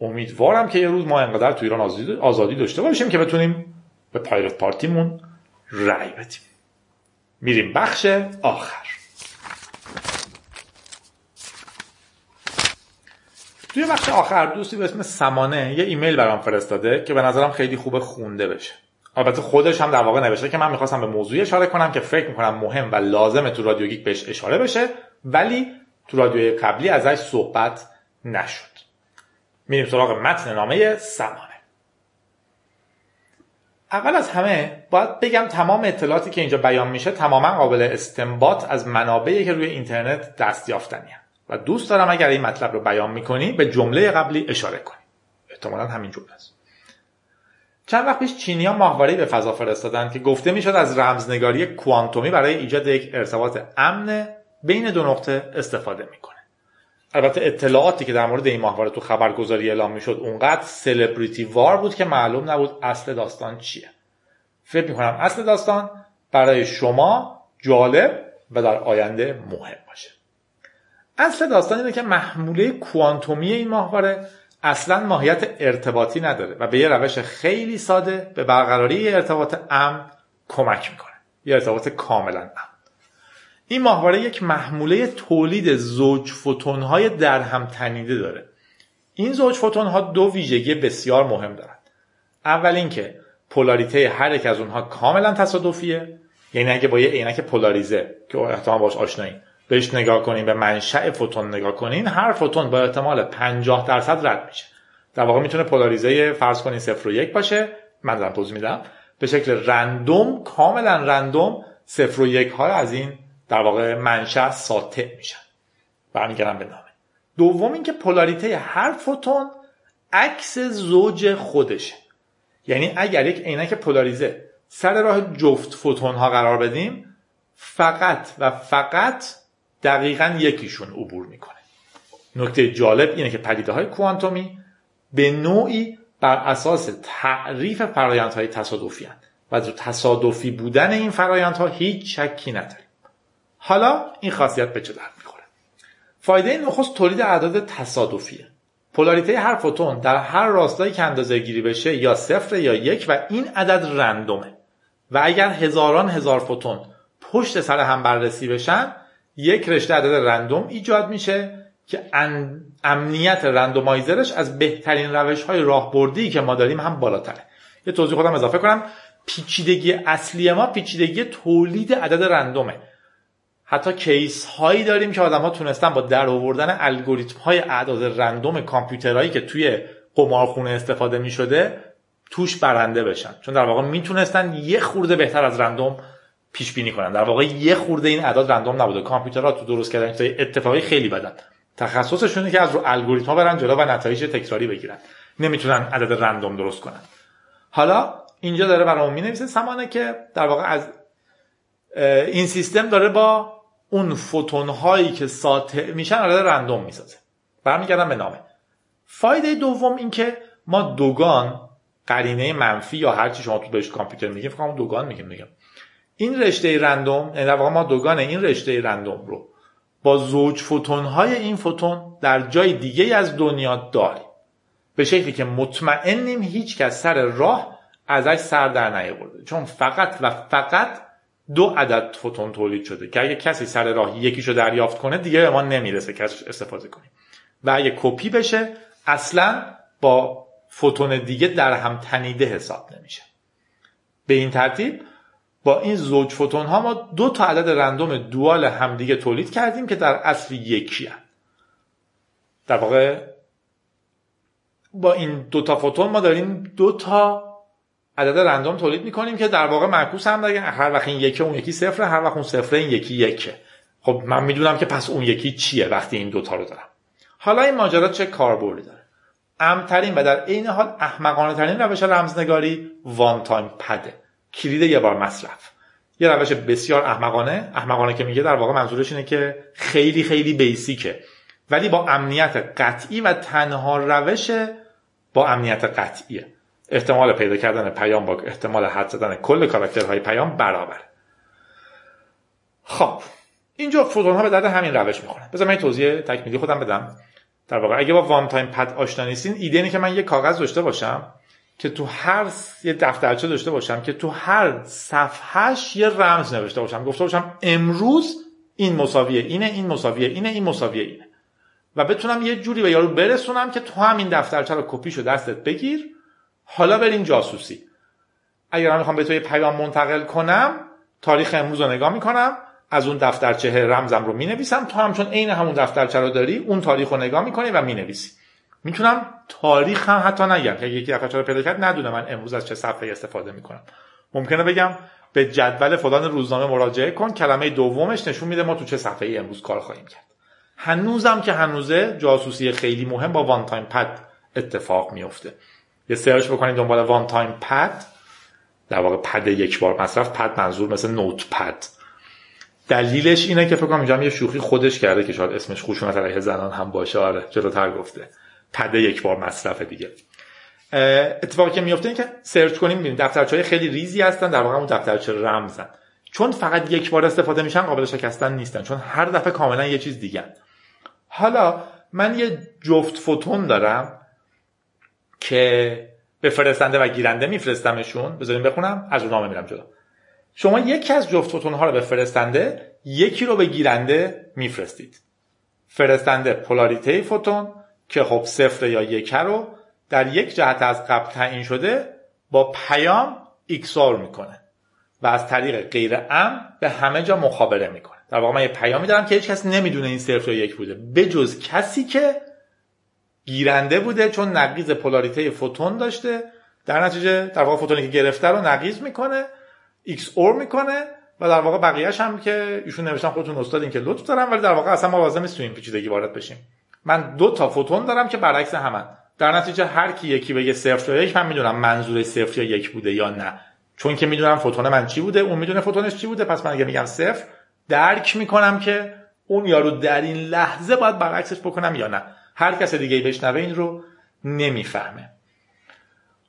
امیدوارم که یه روز ما انقدر تو ایران آزادی داشته باشیم که بتونیم به پایرت پارتیمون رأی بدیم. میریم بخش آخر. توی بخش آخر دوستی به اسم سمانه یه ایمیل برام فرستاده که به نظرم خیلی خوب خونده بشه. البته خودش هم در واقع نوشته که من می‌خواستم به موضوعی اشاره کنم که فکر می‌کنم مهم و لازمه تو رادیو گیک بهش اشاره بشه ولی تو رادیوی قبلی ازش صحبت نشد. میریم سراغ متن نامه سمانه. اول از همه باید بگم تمام اطلاعاتی که اینجا بیان میشه تماما قابل استنباط از منابعی که روی اینترنت دست یافتنی و دوست دارم اگر این مطلب رو بیان می‌کنی به جمله قبلی اشاره کنی. احتمالا همین جمله است. چند وقت پیش چینی ها ماهواره به فضا فرستادن که گفته می‌شد از رمزنگاری کوانتومی برای ایجاد یک ارتباط امن بین دو نقطه استفاده می‌کنه. البته اطلاعاتی که در مورد این ماهواره تو خبرگزاری اعلام می‌شد اونقدر سلبریتی وار بود که معلوم نبود اصل داستان چیه. فکر می‌کنم اصل داستان برای شما جالب و در آینده مهم باشه. اصل داستان اینه که محموله کوانتومی این ماهواره اصلا ماهیت ارتباطی نداره و به یه روش خیلی ساده به برقراری ارتباط امن کمک می‌کنه. یه ارتباط کاملا امن. این ماهواره یک محموله تولید زوج فوتون های در هم تنیده داره. این زوج فوتون ها دو ویژگی بسیار مهم دارند اول اینکه پولاریته هر یک از اونها کاملا تصادفیه. یعنی اگه با یه عینک پولاریزه که احتمال باش آشنایی. بهش نگاه کنیم به منشأ فوتون نگاه کنین هر فوتون با احتمال 50 درصد رد میشه. در واقع می‌تونه پولاریزه فرض کنین 0 و 1 باشه. من دارم توضیح میدم. به شکل رندوم کاملا رندوم 0 و 1 ها از این در واقع منشأ ساطع میشن. برمیگردم به نامه. دوم اینکه پولاریته هر فوتون عکس زوج خودشه. یعنی اگر یک عینک پولاریزه سر راه جفت فوتون ها قرار بدیم فقط و فقط دقیقا یکیشون عبور می‌کنه. نکته جالب اینه که پدیده های کوانتومی به نوعی بر اساس تعریف فرایندهای تصادفی هن و در تصادفی بودن این فرایندها هیچ شکی نداریم. حالا این خاصیت به چه درد می‌خوره؟ فایده نخست تولید اعداد تصادفیه. پولاریته هر فوتون در هر راستایی که اندازه گیری بشه یا صفر یا یک و این عدد رندومه. و اگر هزاران هزار فوتون پشت سر هم بررسی بشن یک رشته عدد رندوم ایجاد میشه که امنیت رندومایزرش از بهترین روش های راهبردی که ما داریم هم بالاتره. یه توضیح خودم اضافه کنم. پیچیدگی اصلی ما پیچیدگی تولید عدد رندومه. حتی کیس هایی داریم که آدم ها تونستن با در آوردن الگوریتم های اعداد رندوم کامپیوترهایی که توی قمارخونه استفاده می شده توش برنده بشن. چون در واقع می‌تونستن یه خورده بهتر از رندوم پیش بینی کنن. در واقع یه خورده این اعداد رندوم نبوده. کامپیوترها تو درست کردن اتفاقی خیلی بدن. تخصصشونه که از رو الگوریتم ها برن جلو و نتایج تکراری بگیرن. نمی‌تونن عدد رندوم درست کنن. حالا اینجا داره برامون می نویسه سمانه که در واقع از این سیستم داره با اون فوتون هایی که ساطع میشن عدد رندوم می‌سازه. برمیگردم به نامه. فایده دوم این که ما دوگان قرینه منفی یا هر چی شما تو بهش کامپیوتر میگیم فکر دوگان میگیم میگم این رشته رندوم یعنی در واقع ما دوگان این رشته رندوم رو با زوج فوتون های این فوتون در جای دیگه از دنیا داریم. به شکلی که مطمئنیم هیچ کس سر راه ازش سر در نیاورده. چون فقط و فقط دو عدد فوتون تولید شده که اگه کسی سر راه یکیشو دریافت کنه دیگه به ما نمی‌رسه که استفاده کنیم. و اگه کپی بشه اصلا با فوتون دیگه در هم تنیده حساب نمیشه. به این ترتیب با این زوج فوتون ها ما دو تا عدد رندوم دوال همدیگه تولید کردیم که در اصل یکی هست. در واقع با این دو تا فوتون ما داریم دو تا عدد رندوم تولید می‌کنیم که در واقع معکوس هم دیگه. هر وقت این یکی اون یکی صفره هر وقت اون صفره این یکی یکه. خب من می‌دونم که پس اون یکی چیه وقتی این دوتا رو دارم. حالا این ماجرا چه کاربردی داره؟ امترین و در عین حال احمقانه ترین روش رمزنگاری وان تایم پده. کلید یه بار مصرف. یه روش بسیار احمقانه. احمقانه که میگه در واقع منظورش اینه که خیلی خیلی بیسیکه. ولی با امنیت قطعی و تنها روش با امنیت قطعیه. احتمال پیدا کردن پیام با احتمال حد زدن کل کاراکترهای پیام برابر. خب اینجا فوتون ها به درد همین روش می‌خورن بذار من توضیح تکمیلی خودم بدم. در واقع اگه با وان تایم پد آشنا نیستین ایده اینه که من یه کاغذ داشته باشم. که تو هر یه دفترچه داشته باشم که تو هر صفحهش یه رمز نوشته باشم. گفته باشم امروز این مساویه اینه این مساویه اینه این مساویه اینه. و بتونم یه جوری به یارو برسونم که تو همین دفترچه رو کپیشو دستت بگیر. حالا بریم جاسوسی. اگر من می‌خوام به تو یه پیام منتقل کنم تاریخ امروز رو نگاه می‌کنم از اون دفترچه رمزم رو می‌نویسم. تو هم چون عین همون دفترچه رو داری اون تاریخ رو نگاه می‌کنی و می‌نویسی. می‌تونم تاریخ هم حتی نگم. که یکی دفترچه رو پیدا کرد ندونه من امروز از چه صفحه استفاده می‌کنم. ممکنه بگم به جدول فلان روزنامه مراجعه کن کلمه دومش نشون میده ما تو چه صفحه امروز کار خواهیم کرد. هنوزم که هنوزه جاسوسی خیلی مهم با one-time pad اتفاق میفته یه سرچ بکنید دنبال one-time pad در واقع پد یک بار مصرف پد منظور مثل notepad دلیلش اینه که فکر کنم یه شوخی خودش کرده که شاید اسمش خشونت علیه زنان هم باشه. آره جلوتر گفته. پد یک بار مصرف دیگه. اتفاقی که میفته اینه که سرچ کنیم ببینید دفترچه های خیلی ریزی هستن در واقع اون دفترچه رمزن چون فقط یک بار استفاده میشن قابل شکستن نیستن چون هر دفعه کاملا یه چیز دیگه. حالا من یه جفت فوتون دارم که به فرستنده و گیرنده میفرستمشون. بذارین بخونم از نامه میرم جلو. شما یکی از جفت فوتون ها رو به فرستنده یکی رو به گیرنده میفرستید. فرستنده پولاریته فوتون که خب صفر یا یک رو در یک جهت از قبل تعیین شده با پیام XOR می‌کنه و از طریق غیر امن به همه جا مخابره می‌کنه. در واقع من یه پیامی دارم که هیچ کس نمی‌دونه این صفر یا یک بوده. بجز کسی که گیرنده بوده چون نقیض پولاریته فوتون داشته در نتیجه در واقع فوتونی که گرفته رو نقیض می‌کنه XOR می‌کنه و در واقع بقیهش هم که ایشون نوشتن خودتون استادین که لطف دارم ولی در واقع اصلا ما لازم نیست این پیچیدگی وارد بشیم. من دو تا فوتون دارم که برعکس همن. در نتیجه هر کی یکی بگه صفر یا یک من می‌دونم منظور صفر یا یک بوده یا نه. چون که می‌دونم فوتون من چی بوده اون می‌دونه فوتونش چی بوده پس من اگه میگم صفر درک می‌کنم که اون یارو در این لحظه باید برعکسش بکنم یا نه. هر کس دیگه بشنوه این رو نمی‌فهمه.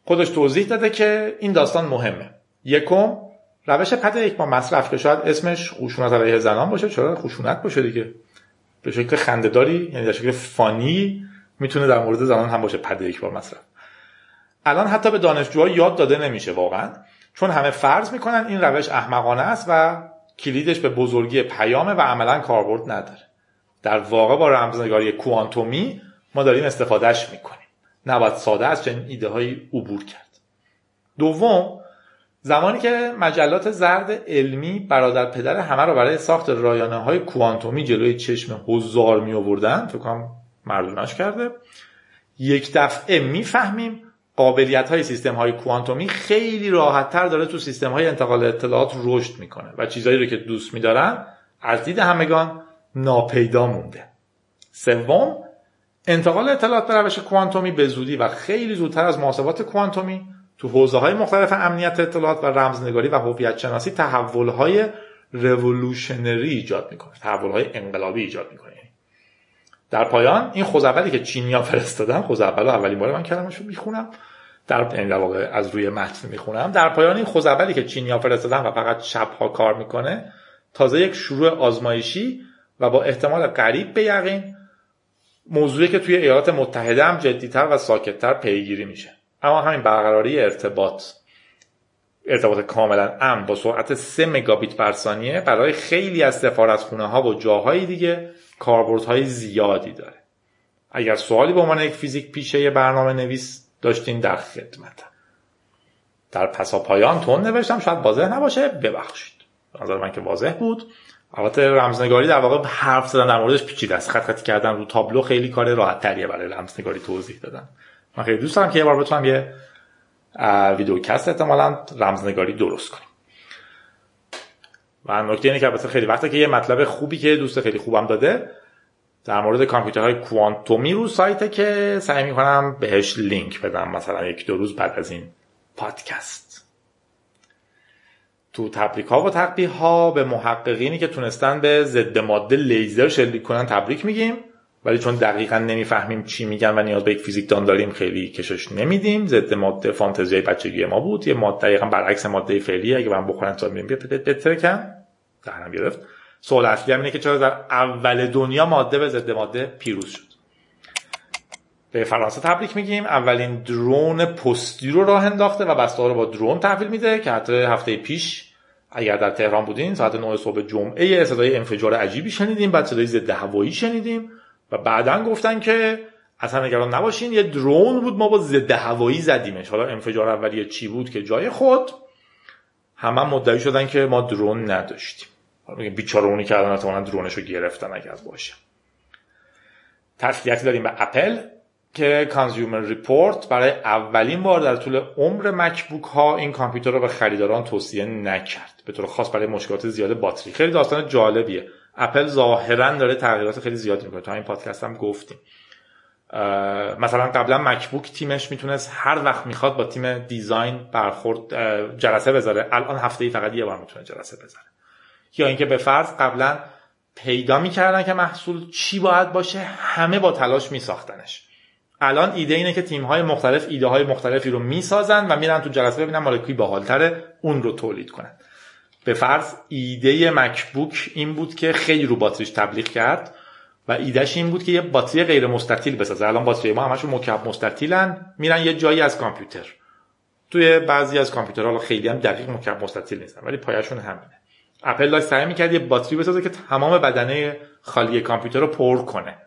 خودش توضیح داده که این داستان مهمه. یکم روش پد یک با مصرف که شاید اسمش خشونت علیه زنان باشه. چرا خشونت باشه دیگه؟ به شکل خندهداری یعنی در شکل فانی می‌تونه در مورد زنان هم باشه. پد یک بار مصرف. الان حتی به دانشجوها یاد داده نمیشه واقعا چون همه فرض می‌کنن این روش احمقانه است و کلیدش به بزرگی پیامه و عملا کاربرد نداره. در واقع با رمزنگاری کوانتومی ما داریم استفادهش می‌کنیم. نباید ساده از چنین ایده هایی عبور کرد. دوم زمانی که مجلات زرد علمی برادر پدر همه رو برای ساخت رایانه های کوانتومی جلوی چشم هزار می آوردن فکر کنم مردونش کرده یک دفعه می‌فهمیم قابلیت های سیستم های کوانتومی خیلی راحت تر داره تو سیستم های انتقال اطلاعات رشد می‌کنه و چیزهایی رو که دوست میدارن از دید همگان ناپیدا مونده. سوم انتقال اطلاعات به روش کوانتومی به زودی و خیلی زودتر از محاسبات کوانتومی تو حوزه های مختلف امنیت اطلاعات و رمزنگاری و هویت شناسی تحول های رولوشنری ایجاد می‌کنه تحول های انقلابی ایجاد می‌کنه. در پایان این خوزعبلی که چینیا فرستادن خوزعبل اولین بار من کلمش رو می‌خونم در این واقع از روی متن می‌خونم. در پایان این خوزعبلی که چینیا فرستادن و فقط شبها کار می‌کنه تازه یک شروع آزمایشی و با احتمال قریب به یقین موضوعی که توی ایالات متحده هم جدیتر و ساکتتر پیگیری میشه. اما همین برقراری ارتباط. ارتباط کاملا امن با سرعت 3 مگابیت بر ثانیه برای خیلی از سفارتخونه ها و جاهای دیگه کاربردهای زیادی داره. اگر سوالی به عنوان یک فیزیک پیشه برنامه نویس داشتین در خدمت. در پسا پایان تون نوشتم شاید واضح نباشه. ببخشید. نظر من که واضح بود. البته رمزنگاری در واقع حرف زدن در موردش پیچیده است. خط خطی کردن رو تابلو خیلی کار راحت تریه برای رمزنگاری توضیح دادن. من خیلی دوست دارم که یه بار بتونم یه ویدیوکست احتمالا رمزنگاری درست کنیم و نکته اینه که البته خیلی وقته که یه مطلب خوبی که دوست خیلی خوبم داده در مورد کامپیوترهای کوانتومی رو سایته که سعی می‌کنم بهش لینک بدم مثلا یک دو روز بعد از این پادکست. تو تبریک ها و تقبیه ها به محققینی که تونستن به ضد ماده لیزر شلیک کنن تبریک میگیم. ولی چون دقیقا نمی‌فهمیم چی میگن و نیاز به یک فیزیکدان داریم خیلی کشش نمیدیم. ضد ماده فانتزیای بچگی ما بود. یه ماده دقیقا برعکس ماده فعلی اگه من بخورن تا میریم بترکن دهنم گرفت. سوال اصلی هم اینه که چرا در اول دنیا ماده به ضد ماده پیروز شد؟ به فرانسه تبریک میگیم. اولین درون پستی رو راه انداخته و بسته رو با درون تحویل میده که حتی هفته پیش اگر در تهران بودین ساعت 9 صبح جمعه صدای انفجار عجیبی شنیدیم بعد صدای ضد هوایی شنیدیم. و بعدا گفتن که اصلا نگران نباشین یه درون بود ما با ضد هوایی زدیمش. حالا انفجار اولیه چی بود که جای خود همه هم مدعی شدن که ما drone نداشتیم. بیچاره اونی که الان drone ش رو گرفتن اگر باشه. تسلیتی داریم به اپل که Consumer Report برای اولین بار در طول عمر مکبوک ها این کامپیوتر رو به خریداران توصیه نکرد. به طور خاص برای مشکلات زیاد باتری. خیلی داستان جالبیه. اپل ظاهرا داره تغییرات خیلی زیادی می‌کنه. تا این پادکست هم گفتیم. مثلا قبلا مکبوک تیمش می‌تونست هر وقت می‌خواد با تیم design برخورد جلسه بذاره. الان هفته ای فقط یه بار می‌تونه جلسه بذاره. یا اینکه به فرض قبلا پیدا می‌کردن که محصول چی باید باشه همه با تلاش میساختنش. الان ایده اینه که تیم های مختلف ایده های مختلفی رو می‌سازن و میرن تو جلسه ببینن مال کی باحالتره اون رو تولید کنن. به فرض ایده مکبوک این بود که خیلی رو باتریش تبلیغ کرد و ایدهش این بود که یه باتری غیر مستطیل بسازه. الان باتری ما همشون مکعب مستطیلن میرن یه جایی از کامپیوتر. توی بعضی از کامپیوترها خیلی هم دقیق مکعب مستطیل نیستن ولی پایشون همینه. اپل داشت سعی می‌کرد یه باتری بسازه که تمام بدنه خالی کامپیوتر رو پر کنه.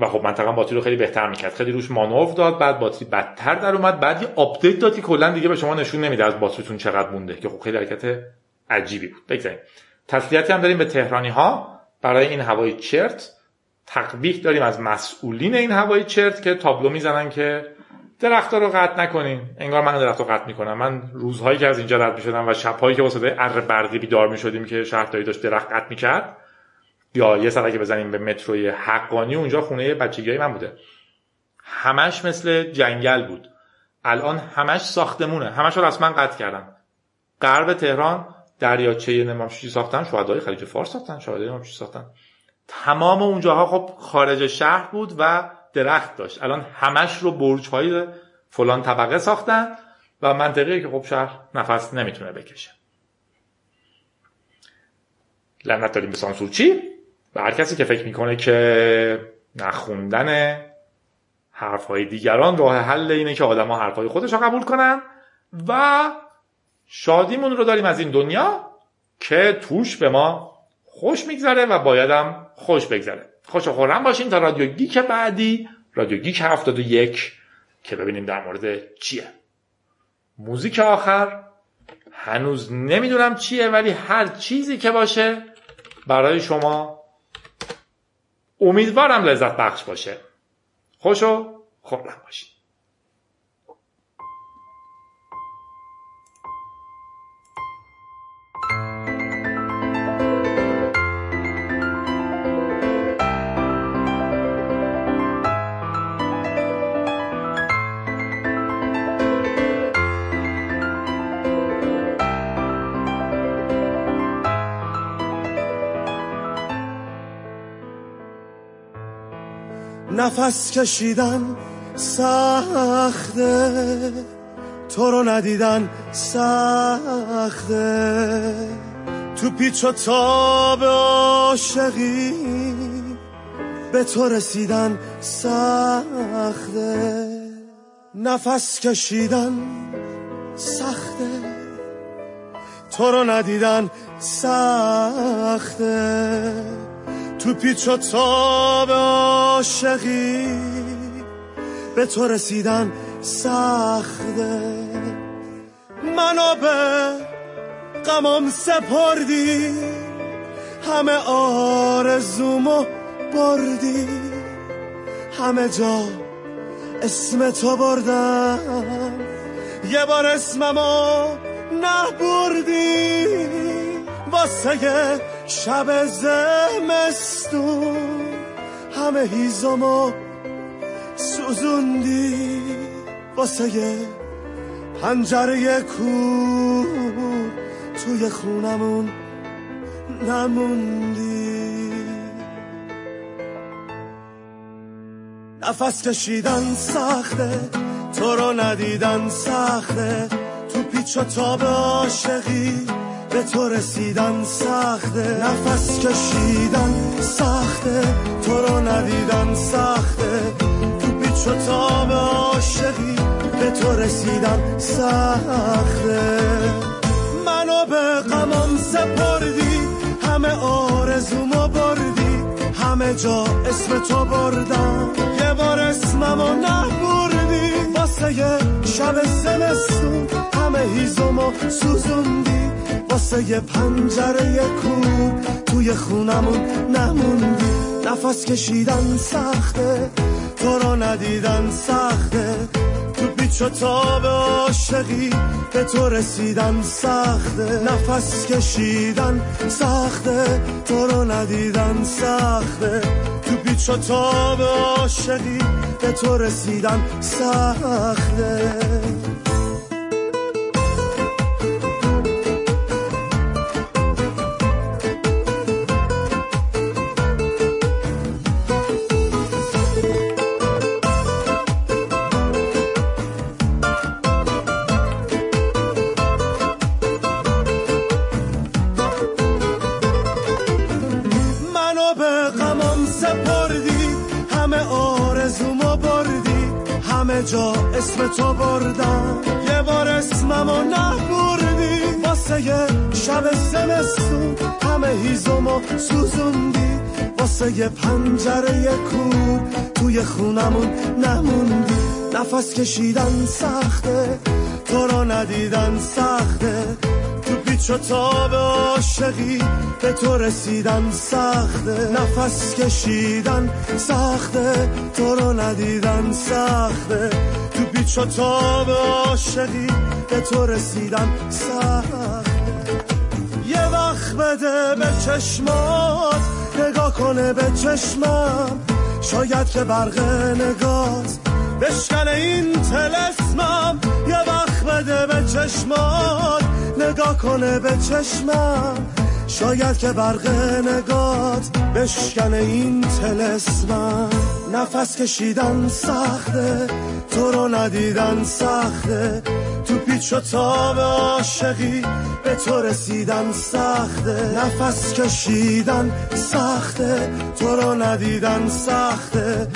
و خب منطقا باتری رو خیلی بهتر می‌کرد. خیلی روش مانور داد بعد باتری بدتر در اومد. بعد یه آپدیت دادی کلا دیگه به شما نشون نمیده از باتریتون چقدر مونده که خب خیلی حرکت عجیبی بود. بگذاریم. تسلیتی هم داریم به تهرانی ها برای این هوای چرت تقبیح داریم از مسئولین این هوای چرت که تابلو می‌زنن که درختها رو قطع نکنین. انگار من درخت رو قطع می‌کنم من روزهایی که از اینجا رد می‌شدم و شبهایی که صدای اره برقی بیدار می‌شدیم که شهرداری داشت درخت قطع می‌کرد یا یه سر که بزنیم به متروی حقانی اونجا خونه بچگی من بوده. همش مثل جنگل بود. الان همش ساختمونه. همش رو رسما قطع کردن غرب تهران دریاچه نمامشوشی ساختن شهدای خلیج فارس ساختن شهدای نمامشوشی ساختن. تمام اونجاها خب خارج شهر بود و درخت داشت. الان همش رو برج های فلان طبقه ساختن و منطقه که خب شهر نفس نمی‌تونه بکشه. لعنت داریم به سانسور. چی؟ و هر کسی که فکر می‌کنه که نخوندن حرفهای دیگران راه حل اینه که آدما حرفهای خودش رو قبول کنن و شادیمون رو داریم از این دنیا که توش به ما خوش میگذره و بایدم خوش بگذره. خوش خورم باشین تا رادیو گیک بعدی رادیو گیک یک که ببینیم در مورد چیه. موزیک آخر هنوز نمی‌دونم چیه ولی هر چیزی که باشه برای شما امیدوارم لذت بخش باشه. خوش و خورم نفس کشیدن سخته. تو رو ندیدن سخته. تو پیچ و تاب عاشقی به تو رسیدن سخته. نفس کشیدن سخته. تو رو ندیدن سخته. تو پیچ و تاب عاشقی به تو رسیدن سخته. منو به غمام سپردی همه آرزومو بردی. همه جا اسم تو بردم یه بار اسممو نبردی. واسه شب زمستون همه هیزمو سوزوندی واسه پنجره کور توی خونمون نموندی. نفس کشیدن سخته تو رو ندیدن سخته. تو پیچ و تاب عاشقی. به تو رسیدن سخته. نفس کشیدن سخته. تو رو ندیدن سخته. تو پیچ و تاب عاشقی. به تو رسیدن سخته. منو به غمم سپردی. همه آرزومو بردی. همه جا اسم تو بردم. یه بار اسممو نبردی. واسه شب زمستون همه هیزمو سوزوندی. واسه پنجره کور توی خونمون نموندی. نفس کشیدن سخته تو رو ندیدن سخته. تو پیچ و تاب عاشقی به تو رسیدن سخته. نفس کشیدن سخته تو رو ندیدن سخته. تو پیچ و تاب عاشقی به تو رسیدن سخته. تو بردم. یه بار اسممو نبردی واسه یه شب زمستون همه هیزمو سوزوندی. واسه یه پنجره کور توی خونمون نموندی. نفس کشیدن سخته تو رو ندیدن سخته. تو پیچ و تاب عاشقی به تو رسیدن سخته. نفس کشیدن سخته تو رو ندیدن سخته. پیچ و تاب عاشقی به تو رسیدن سخته یه وقت بده به چشمات نگاه کنه به چشمم. شاید که برق نگاز. بشکن این تلسمم. یه وقت بده به چشمات نگاه کنه به چشمم. شاید که برق نگات بشکن این تلسمم. نفس کشیدن سخته تو رو ندیدن سخته. تو پیچ و تاب عاشقی به تو رسیدن سخته. نفس کشیدن سخته تو رو ندیدن سخته.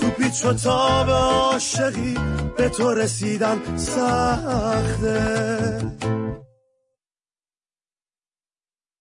تو پیچ و تاب عاشقی به تو رسیدن سخته.